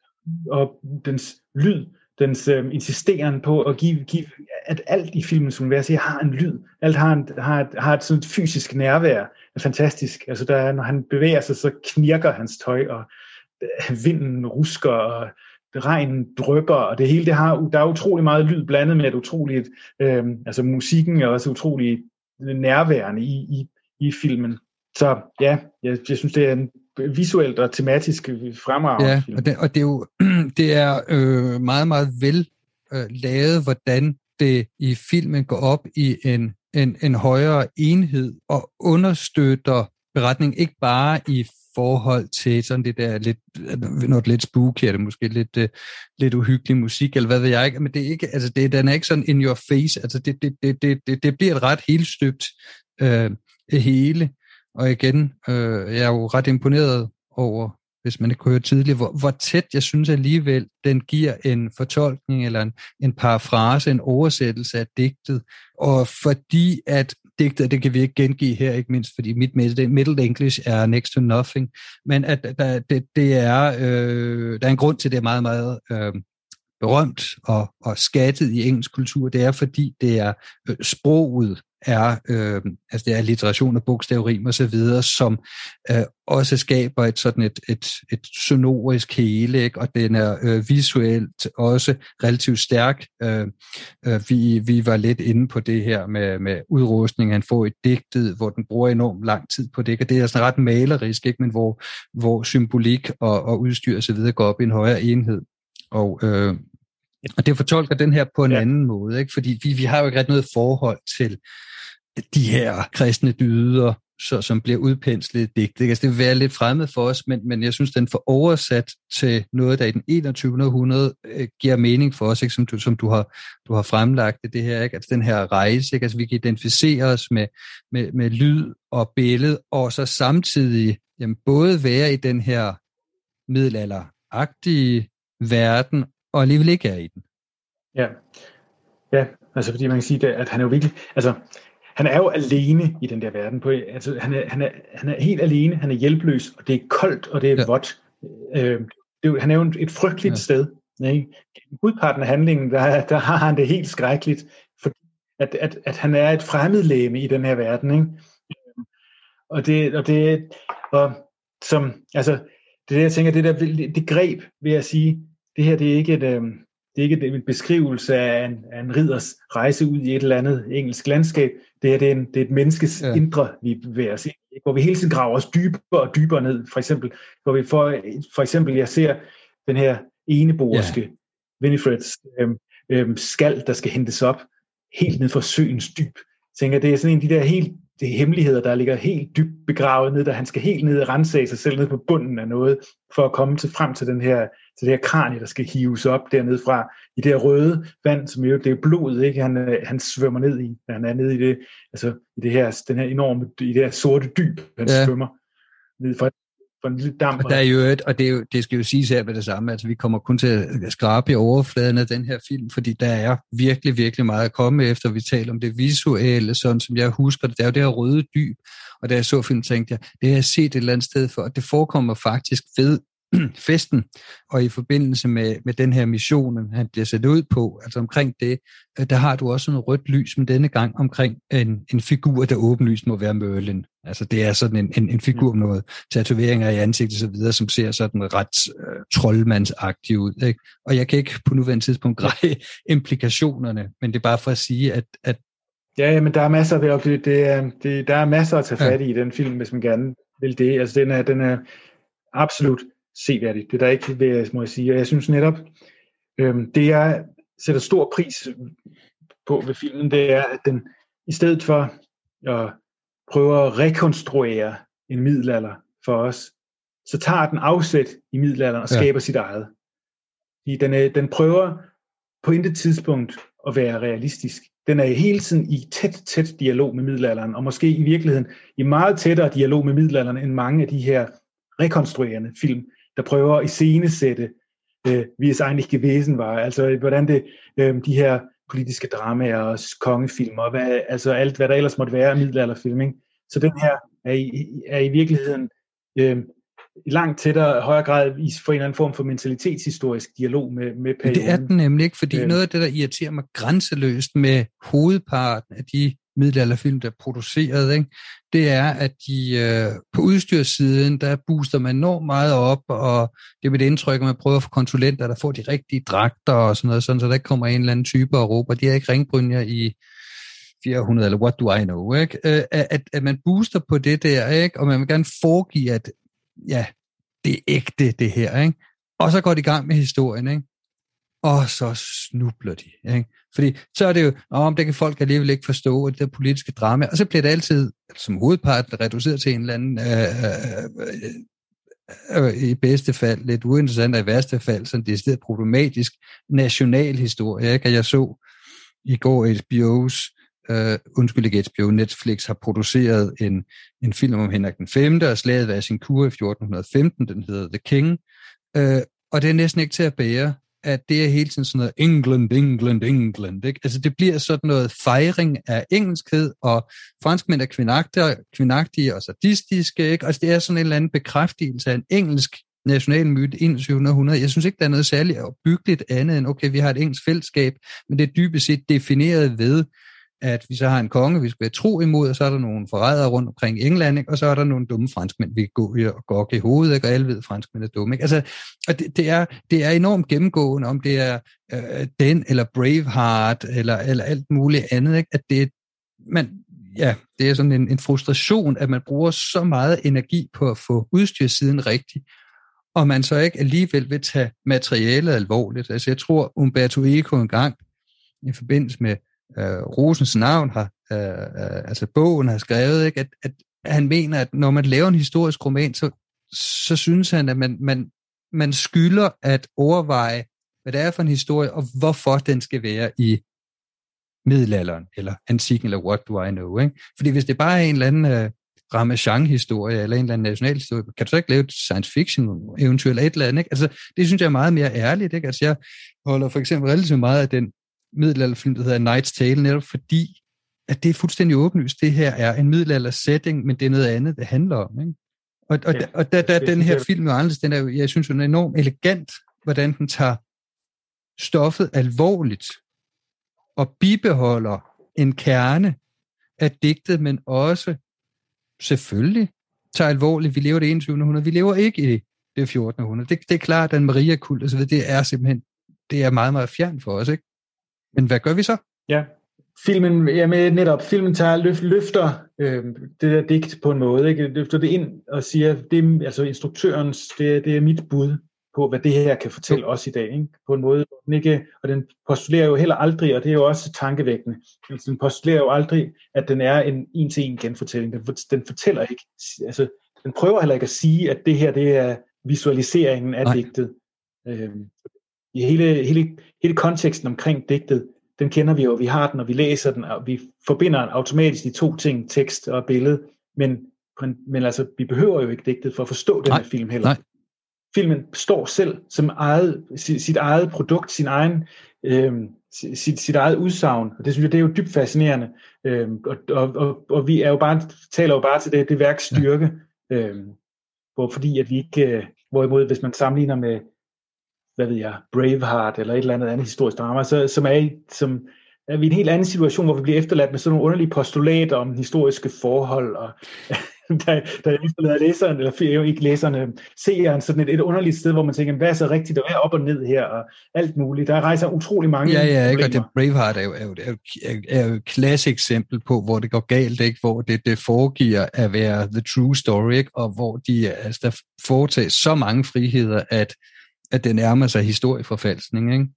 og dens lyd, dens øh, insisteren på at give, give, at alt i filmens univers har en lyd. Alt har, en, har, et, har et sådan fysisk nærvær. er fantastisk. Altså, der, når han bevæger sig, så knirker hans tøj, og øh, vinden rusker, og regnen drøber, og det hele, det har, der er utrolig meget lyd blandet med et utroligt, øh, altså musikken er også utrolig nærværende i, i, i filmen. Så ja, jeg, jeg synes, det er en visuelt og tematisk fremragende ja, film. Og det, og det er jo det er øh, meget, meget vel øh, lavet, hvordan det i filmen går op i en, en, en højere enhed og understøtter beretningen ikke bare i forhold til sådan det der lidt, noget lidt spooky, eller måske lidt, uh, lidt uhyggelig musik, eller hvad ved jeg ikke, men det er ikke, altså det, den er ikke sådan in your face, altså det, det, det, det, det bliver et ret helt støbt uh, hele, og igen, øh, jeg er jo ret imponeret over, hvis man ikke kunne høre tidligere, hvor, hvor tæt jeg synes alligevel, den giver en fortolkning eller en, en parafrase, en oversættelse af digtet. Og fordi at digtet, det kan vi ikke gengive her, ikke mindst fordi mit middle english er next to nothing, men at der, det, det er, øh, der er en grund til, at det er meget, meget øh, berømt og, og skattet i engelsk kultur, det er fordi det er øh, sproget, er, øh, altså det er litteration og bogstavrim og så videre, som øh, også skaber et sådan et, et, et sonorisk hele, ikke? og den er øh, visuelt også relativt stærk. Øh, øh, vi, vi var lidt inde på det her med, med udrustning, han får et digtet, hvor den bruger enormt lang tid på det, og det er sådan ret malerisk, ikke? men hvor, hvor symbolik og, og udstyr og så videre går op i en højere enhed. Og øh, og det fortolker den her på en ja. anden måde, ikke? fordi vi, vi har jo ikke ret noget forhold til de her kristne dyder, så, som bliver udpenslet i digtet. Altså, det vil være lidt fremmed for os, men, men jeg synes, den får oversat til noget, der i den 21. århundrede øh, giver mening for os, ikke? Som, du, som du, har, du har fremlagt det, det her, ikke? Altså, den her rejse, ikke? Altså, vi kan identificere os med, med, med lyd og billede, og så samtidig jamen, både være i den her middelalderagtige verden, og alligevel ikke er i den. Ja, ja altså fordi man kan sige, at han er jo virkelig, altså han er jo alene i den der verden. På, altså, han, er, han, er, han er helt alene, han er hjælpeløs, og det er koldt, og det er ja. vådt. Øh, det han er jo et frygteligt ja. sted. Ikke? Udparten af handlingen, der, der har han det helt skrækkeligt, fordi at, at, at han er et fremmedlæme i den her verden. Ikke? Og det, og det, og som, altså, det der, jeg tænker, det der, det greb, vil jeg sige, det her, det er ikke et, øh, det er ikke en beskrivelse af en, af en ridders rejse ud i et eller andet engelsk landskab. Det her det er, en, det er et menneskes ja. indre, vi bevæger os ind hvor vi hele tiden graver os dybere og dybere ned. For eksempel, hvor vi for, for eksempel, jeg ser den her eneborske ja. Winifreds øhm, øhm, skal, der skal hentes op helt ned fra søens dyb. Jeg tænker, det er sådan en af de der helt det er hemmeligheder, der ligger helt dybt begravet ned, der han skal helt ned og rense sig selv ned på bunden af noget, for at komme til frem til den her, til det her kranie, der skal hives op dernede fra, i det her røde vand, som jo det er blodet, ikke? Han, øh, han svømmer ned i, han er nede i det, altså i det her, den her enorme, i det her sorte dyb, han ja. svømmer ned fra for en lille damp. Og, der er jo et, og det, er jo, det skal jo siges her med det samme, altså vi kommer kun til at skrabe i overfladen af den her film, fordi der er virkelig, virkelig meget at komme efter. Vi taler om det visuelle, sådan som jeg husker det. Der er jo det her røde dyb, og da jeg så film, tænkte jeg, det har jeg set et eller andet sted for, og det forekommer faktisk ved festen, og i forbindelse med, med den her mission, han bliver sat ud på, altså omkring det, øh, der har du også en rødt lys, men denne gang omkring en, en figur, der åbenlyst må være Merlin. Altså det er sådan en, en, en figur med noget tatoveringer i ansigtet og så videre, som ser sådan ret uh, troldmandsagtig ud. Ikke? Og jeg kan ikke på nuværende tidspunkt greje implikationerne, men det er bare for at sige, at, at Ja, men der er masser det, det, det, det, der er masser at tage fat i i den film, hvis man gerne vil det. Altså den er, den er absolut seværdigt. Det er der ikke, vil må jeg sige. Og jeg synes netop, øhm, det jeg sætter stor pris på ved filmen, det er, at den i stedet for at prøve at rekonstruere en middelalder for os, så tager den afsæt i middelalderen og ja. skaber sit eget. Den, er, den prøver på intet tidspunkt at være realistisk. Den er hele tiden i tæt, tæt dialog med middelalderen, og måske i virkeligheden i meget tættere dialog med middelalderen end mange af de her rekonstruerende film, der prøver at iscenesætte, øh, wie es eigentlich gewesen var. Altså, hvordan det, øh, de her politiske dramaer og kongefilm, og hvad, altså alt, hvad der ellers måtte være af middelalderfilm. Ikke? Så den her er i, er i virkeligheden øh, i langt tættere højere grad i for en eller anden form for mentalitetshistorisk dialog med, med perioden. Det er den nemlig ikke, fordi øh. noget af det, der irriterer mig grænseløst med hovedparten af de middelalderfilm, der er produceret, ikke? det er, at de øh, på udstyrssiden, der booster man enormt meget op, og det er mit indtryk, at man prøver at få konsulenter, der får de rigtige dragter og sådan noget, sådan, så der ikke kommer en eller anden type og råber, de har ikke ringbrynjer i 400, eller what do I know, ikke? Øh, at, at man booster på det der, ikke? og man vil gerne foregive, at ja, det er ægte, det her, ikke? og så går de i gang med historien, ikke? Og så snubler de. Ikke? Fordi så er det jo, om det kan folk alligevel ikke forstå, det der politiske drama, og så bliver det altid som hovedparten, reduceret til en eller anden, øh, øh, øh, øh, i bedste fald lidt uinteressant, og i værste fald sådan det er problematisk national historie. Ikke? Jeg så i går HBO's, øh, undskyld ikke HBO, Netflix har produceret en, en film om Henrik den 5. og slaget ved sin kur i 1415, den hedder The King, øh, og det er næsten ikke til at bære at det er hele tiden sådan noget England, England, England. Ikke? Altså det bliver sådan noget fejring af engelskhed, og franskmænd er kvindagtige, kvindagtige og sadistiske. Ikke? Altså det er sådan en eller anden bekræftelse af en engelsk national myte i 2100. Jeg synes ikke, der er noget særligt opbyggeligt andet end, okay, vi har et engelsk fællesskab, men det er dybest set defineret ved, at vi så har en konge, vi skal være tro imod, og så er der nogle forrædere rundt omkring England, ikke? og så er der nogle dumme franskmænd, vi kan gå og gokke i hovedet, ikke? og alle ved, at franskmænd er dumme. Ikke? Altså, og det, det, er, det er enormt gennemgående, om det er øh, den, eller Braveheart, eller, eller alt muligt andet, ikke? at det man, ja, det er sådan en, en frustration, at man bruger så meget energi på at få udstyrssiden rigtig, og man så ikke alligevel vil tage materialet alvorligt. Altså jeg tror, Umberto Eco engang, i forbindelse med øh, Rosens navn har, øh, øh, altså bogen har skrevet, ikke, at, at han mener, at når man laver en historisk roman, så, så synes han, at man, man, man skylder at overveje, hvad det er for en historie, og hvorfor den skal være i middelalderen, eller antikken, eller what do I know. Ikke? Fordi hvis det bare er en eller anden øh, Ramachan-historie, eller en eller anden nationalhistorie, kan du så ikke lave et science fiction, eventuelt et eller andet. Ikke? Altså, det synes jeg er meget mere ærligt. Ikke? Altså, jeg holder for eksempel relativt meget af den middelalderfilm, der hedder Night's Tale, netop fordi, at det er fuldstændig åbenlyst. Det her er en middelalder setting, men det er noget andet, det handler om. Ikke? Og, og, ja, og der, der, den her film, jo anderledes, den er jeg synes, den er enormt elegant, hvordan den tager stoffet alvorligt, og bibeholder en kerne af digtet, men også selvfølgelig tager alvorligt, vi lever det 21. århundrede, vi lever ikke i det 14. århundrede. Det, det er klart, at Maria-kult, altså, det er simpelthen, det er meget, meget fjern for os, ikke? Men hvad gør vi så? Ja, filmen, ja, med netop, filmen tager, løf, løfter øh, det der digt på en måde, ikke? løfter det ind og siger, det er altså instruktørens, det, det er mit bud på, hvad det her kan fortælle os i dag, ikke? på en måde, den ikke, og den postulerer jo heller aldrig, og det er jo også tankevækkende, altså, den postulerer jo aldrig, at den er en en-til-en genfortælling, den, den fortæller ikke, altså, den prøver heller ikke at sige, at det her, det er visualiseringen af Nej. digtet. Øh, i hele, hele, hele konteksten omkring digtet, den kender vi jo, vi har den, og vi læser den, og vi forbinder automatisk de to ting, tekst og billede, men, men altså, vi behøver jo ikke digtet for at forstå den her film heller. Nej. Filmen står selv som eget, sit eget produkt, sin egen, øh, sit, sit eget udsagn, og det synes jeg, det er jo dybt fascinerende, øh, og, og, og, og vi er jo bare, taler jo bare til det, det værks styrke, ja. øh, hvor, fordi at vi ikke, øh, hvorimod hvis man sammenligner med hvad ved jeg, Braveheart eller et eller andet andet historisk drama, så, som, er, som er vi i en helt anden situation, hvor vi bliver efterladt med sådan nogle underlige postulater om historiske forhold, og der, der efterlader læseren, eller ikke læseren, seeren sådan et, et underligt sted, hvor man tænker, hvad er så rigtigt, og hvad er op og ned her, og alt muligt. Der rejser utrolig mange Ja, ja, ikke? og det Braveheart er jo, er, jo, er, jo, er jo et klassisk eksempel på, hvor det går galt, ikke? hvor det, det foregiver at være the true story, ikke? og hvor de altså, der foretages så mange friheder, at at det nærmer sig historieforfalskning. Ikke?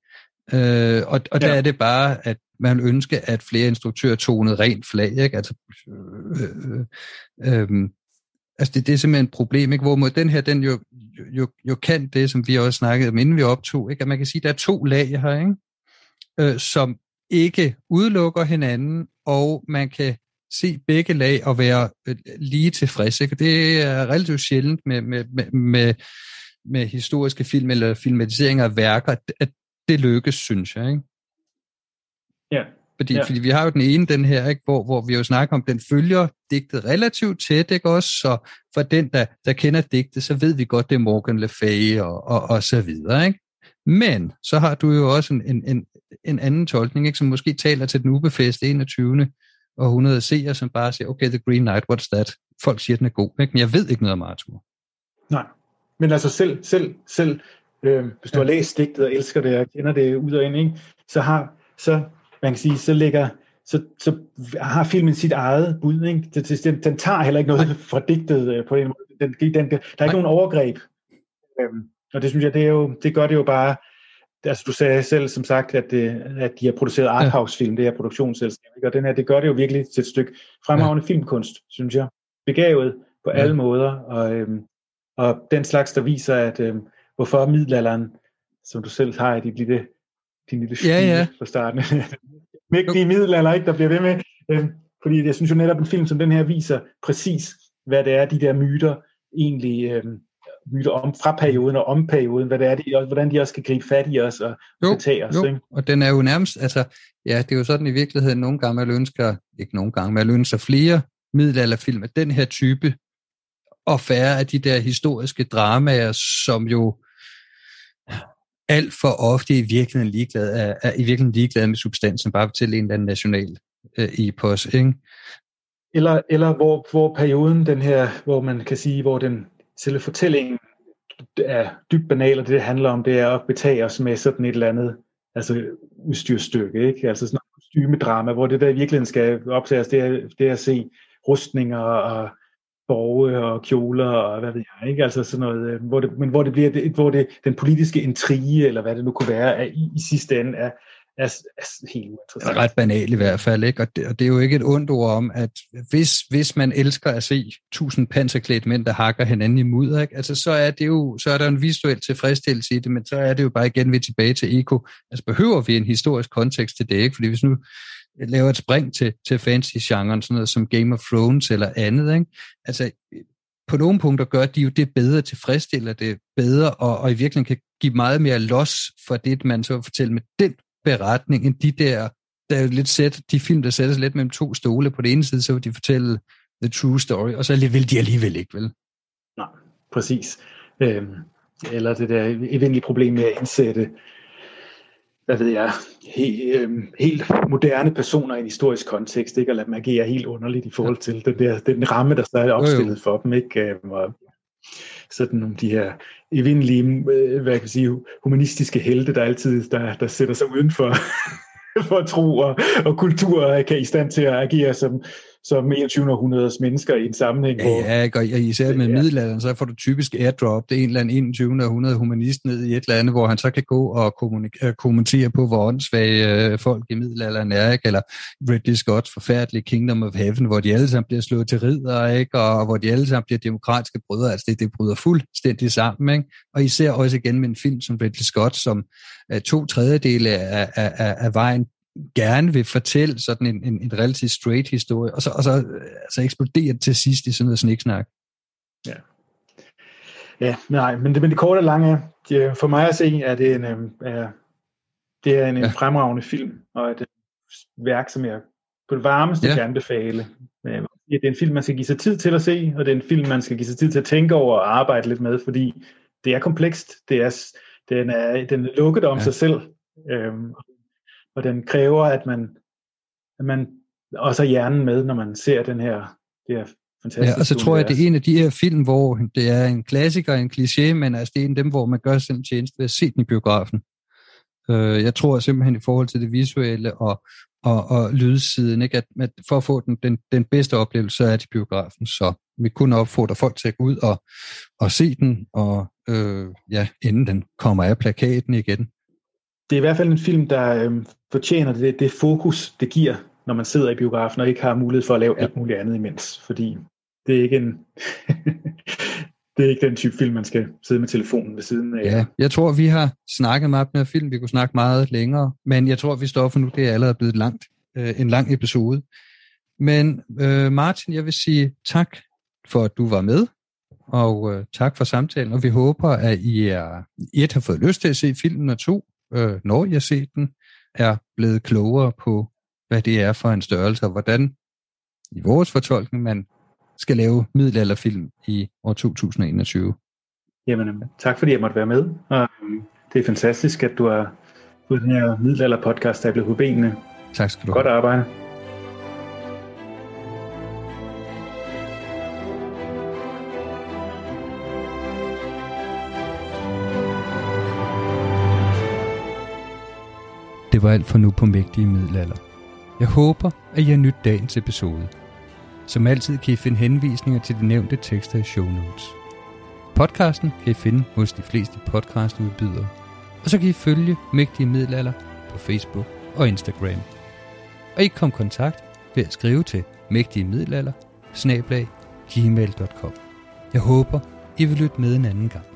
Øh, og og der ja. er det bare, at man ønsker, at flere instruktører tonede rent flag. Ikke? Altså, øh, øh, øh, altså det, det er simpelthen et problem, ikke? hvor den her, den jo, jo, jo kan det, som vi også snakkede om, inden vi optog, ikke? at man kan sige, at der er to lag her, ikke? Øh, som ikke udelukker hinanden, og man kan se begge lag og være øh, lige tilfreds. Ikke? Det er relativt sjældent med, med, med, med med historiske film eller filmatiseringer af værker, at det lykkes, synes jeg. Ikke? Ja. Fordi, ja. fordi vi har jo den ene, den her, ikke, hvor, hvor vi jo snakker om, den følger digtet relativt tæt, ikke også? Så for den, der, der kender digtet, så ved vi godt, det er Morgan Le Fay og, og, og så videre, ikke? Men så har du jo også en, en, en, en anden tolkning, ikke, som måske taler til den ubefæste 21. århundrede seere, som bare siger, okay, The Green Knight, what's that? Folk siger, den er god, ikke? men jeg ved ikke noget om Arthur. Nej, men altså selv, selv, selv øh, hvis du har læst digtet og elsker det og kender det ud og ind, ikke, så har, så, man kan sige, så ligger, så, så har filmen sit eget bud. Ikke? Det, den, den tager heller ikke noget fra digtet øh, på en måde. Den, den, den, der er ikke nogen overgreb. Øhm, og det synes jeg, det, er jo, det gør det jo bare, altså du sagde selv som sagt, at, det, at de har produceret arthouse-film, det her produktionsselskab, ikke? og den her, det gør det jo virkelig til et stykke fremragende ja. filmkunst, synes jeg. Begavet på ja. alle måder, og, øhm, og den slags, der viser, at øh, hvorfor middelalderen, som du selv har i dit lille, din lille ja, ja. fra starten, mægtige middelalder, ikke, der bliver ved med. Øh, fordi jeg synes jo netop, en film som den her viser præcis, hvad det er, de der myter egentlig øh, myter om fra perioden og om perioden, hvad det er, de, og hvordan de også skal gribe fat i os og jo, tage os. Jo. Ikke? og den er jo nærmest, altså, ja, det er jo sådan i virkeligheden, nogle gange man ønsker, ikke nogle gange, man ønsker flere middelalderfilm af den her type, og færre af de der historiske dramaer, som jo alt for ofte i virkeligheden ligeglade, er, er i virkeligheden ligeglade med substansen, bare til en eller anden national øh, epos, ikke? Eller, eller hvor, hvor perioden, den her, hvor man kan sige, hvor den selve fortællingen er dybt banal, og det, det handler om, det er at betage os med sådan et eller andet altså udstyrstykke, ikke? Altså sådan et kostymedrama, hvor det der i virkeligheden skal optages, det er, det er at se rustninger og borge og kjoler og hvad ved jeg, ikke? Altså sådan noget, øh, hvor det, men hvor det bliver, det, hvor det, den politiske intrige, eller hvad det nu kunne være, er, i, i sidste ende er, er, er helt uinteressant. ret banal i hvert fald, ikke? Og det, og det er jo ikke et ondt ord om, at hvis, hvis man elsker at se tusind panserklædt mænd, der hakker hinanden i mudder, ikke? Altså, så er, det jo, så er der en visuel tilfredsstillelse i det, men så er det jo bare igen vi tilbage til Eko. Altså, behøver vi en historisk kontekst til det, ikke? Fordi hvis nu laver et spring til, til fantasy-genren, sådan noget som Game of Thrones eller andet, ikke? Altså, på nogle punkter gør de jo det bedre, tilfredsstiller det bedre, og, og i virkeligheden kan give meget mere los for det, man så fortæller med den beretning, end de der, der er jo lidt sæt, de film, der sættes lidt mellem to stole. På den ene side, så vil de fortælle the true story, og så vil de alligevel ikke, vel? Nej, præcis. Øhm, eller det der evindelige problem med at indsætte hvad ved jeg, he, øhm, helt moderne personer i en historisk kontekst, ikke? og lade dem agere helt underligt i forhold til den, der, den ramme, der stadig er opstillet jo, jo. for dem. Ikke? Øhm, og sådan nogle de her evindelige, øh, hvad kan jeg sige, humanistiske helte, der altid der, der sætter sig uden for, for tro og, og kultur, kan i stand til at agere som, som 21. århundredes mennesker i en sammenhæng. Ja, ja og især med ja. middelalderen, så får du typisk airdrop, det er en eller anden 21. århundrede humanist ned i et eller andet, hvor han så kan gå og øh, kommentere på, hvor åndssvage øh, folk i middelalderen er, ikke? eller Ridley Scott's forfærdelige Kingdom of Heaven, hvor de alle sammen bliver slået til ridder, ikke? og hvor de alle sammen bliver demokratiske brødre, altså det, det bryder fuldstændig sammen, ikke? og især også igen med en film som Ridley Scott, som er to tredjedele af, af, af, af vejen gerne vil fortælle sådan en, en, en relativt straight historie, og så, og så altså eksploderer det til sidst i sådan noget sniksnak. Ja. Ja, nej, men det, men det korte og lange, det, for mig at se, er det en, er, det er en, ja. en fremragende film, og et værk, som jeg på det varmeste ja. kan anbefale. Det er en film, man skal give sig tid til at se, og det er en film, man skal give sig tid til at tænke over og arbejde lidt med, fordi det er komplekst, det er, den, er, den er lukket om ja. sig selv, øhm, og den kræver, at man, at man også har hjernen med, når man ser den her, det her fantastiske Ja, og så tror jeg, det er en af de her film, hvor det er en klassiker, en kliché, men altså det er en af dem, hvor man gør en tjeneste ved at se den i biografen. Øh, jeg tror simpelthen i forhold til det visuelle og, og, og lydsiden, ikke? At, at for at få den, den, den bedste oplevelse, så er det biografen. Så vi kunne opfordre folk til at gå ud og, og se den, og øh, ja, inden den kommer af plakaten igen det er i hvert fald en film, der øh, fortjener det, det fokus, det giver, når man sidder i biografen og ikke har mulighed for at lave ja. alt muligt andet imens. Fordi det er ikke en... det er ikke den type film, man skal sidde med telefonen ved siden af. Ja, jeg tror, vi har snakket meget med film. Vi kunne snakke meget længere, men jeg tror, vi står for nu. Det er allerede blevet langt, øh, en lang episode. Men øh, Martin, jeg vil sige tak for, at du var med, og øh, tak for samtalen, og vi håber, at I, er, I har fået lyst til at se filmen, og to, øh, når jeg set den, er blevet klogere på, hvad det er for en størrelse, og hvordan i vores fortolkning man skal lave middelalderfilm i år 2021. Jamen, tak fordi jeg måtte være med. Og, øhm, det er fantastisk, at du har fået den her middelalder-podcast, der er blevet på benene. Tak skal du have. Godt arbejde. Det var alt for nu på Mægtige Middelalder. Jeg håber, at I har nydt dagens episode. Som altid kan I finde henvisninger til de nævnte tekster i show notes. Podcasten kan I finde hos de fleste podcastudbydere. Og så kan I følge Mægtige Middelalder på Facebook og Instagram. Og I kom i kontakt ved at skrive til mægtige middelalder gmail.com. Jeg håber, I vil lytte med en anden gang.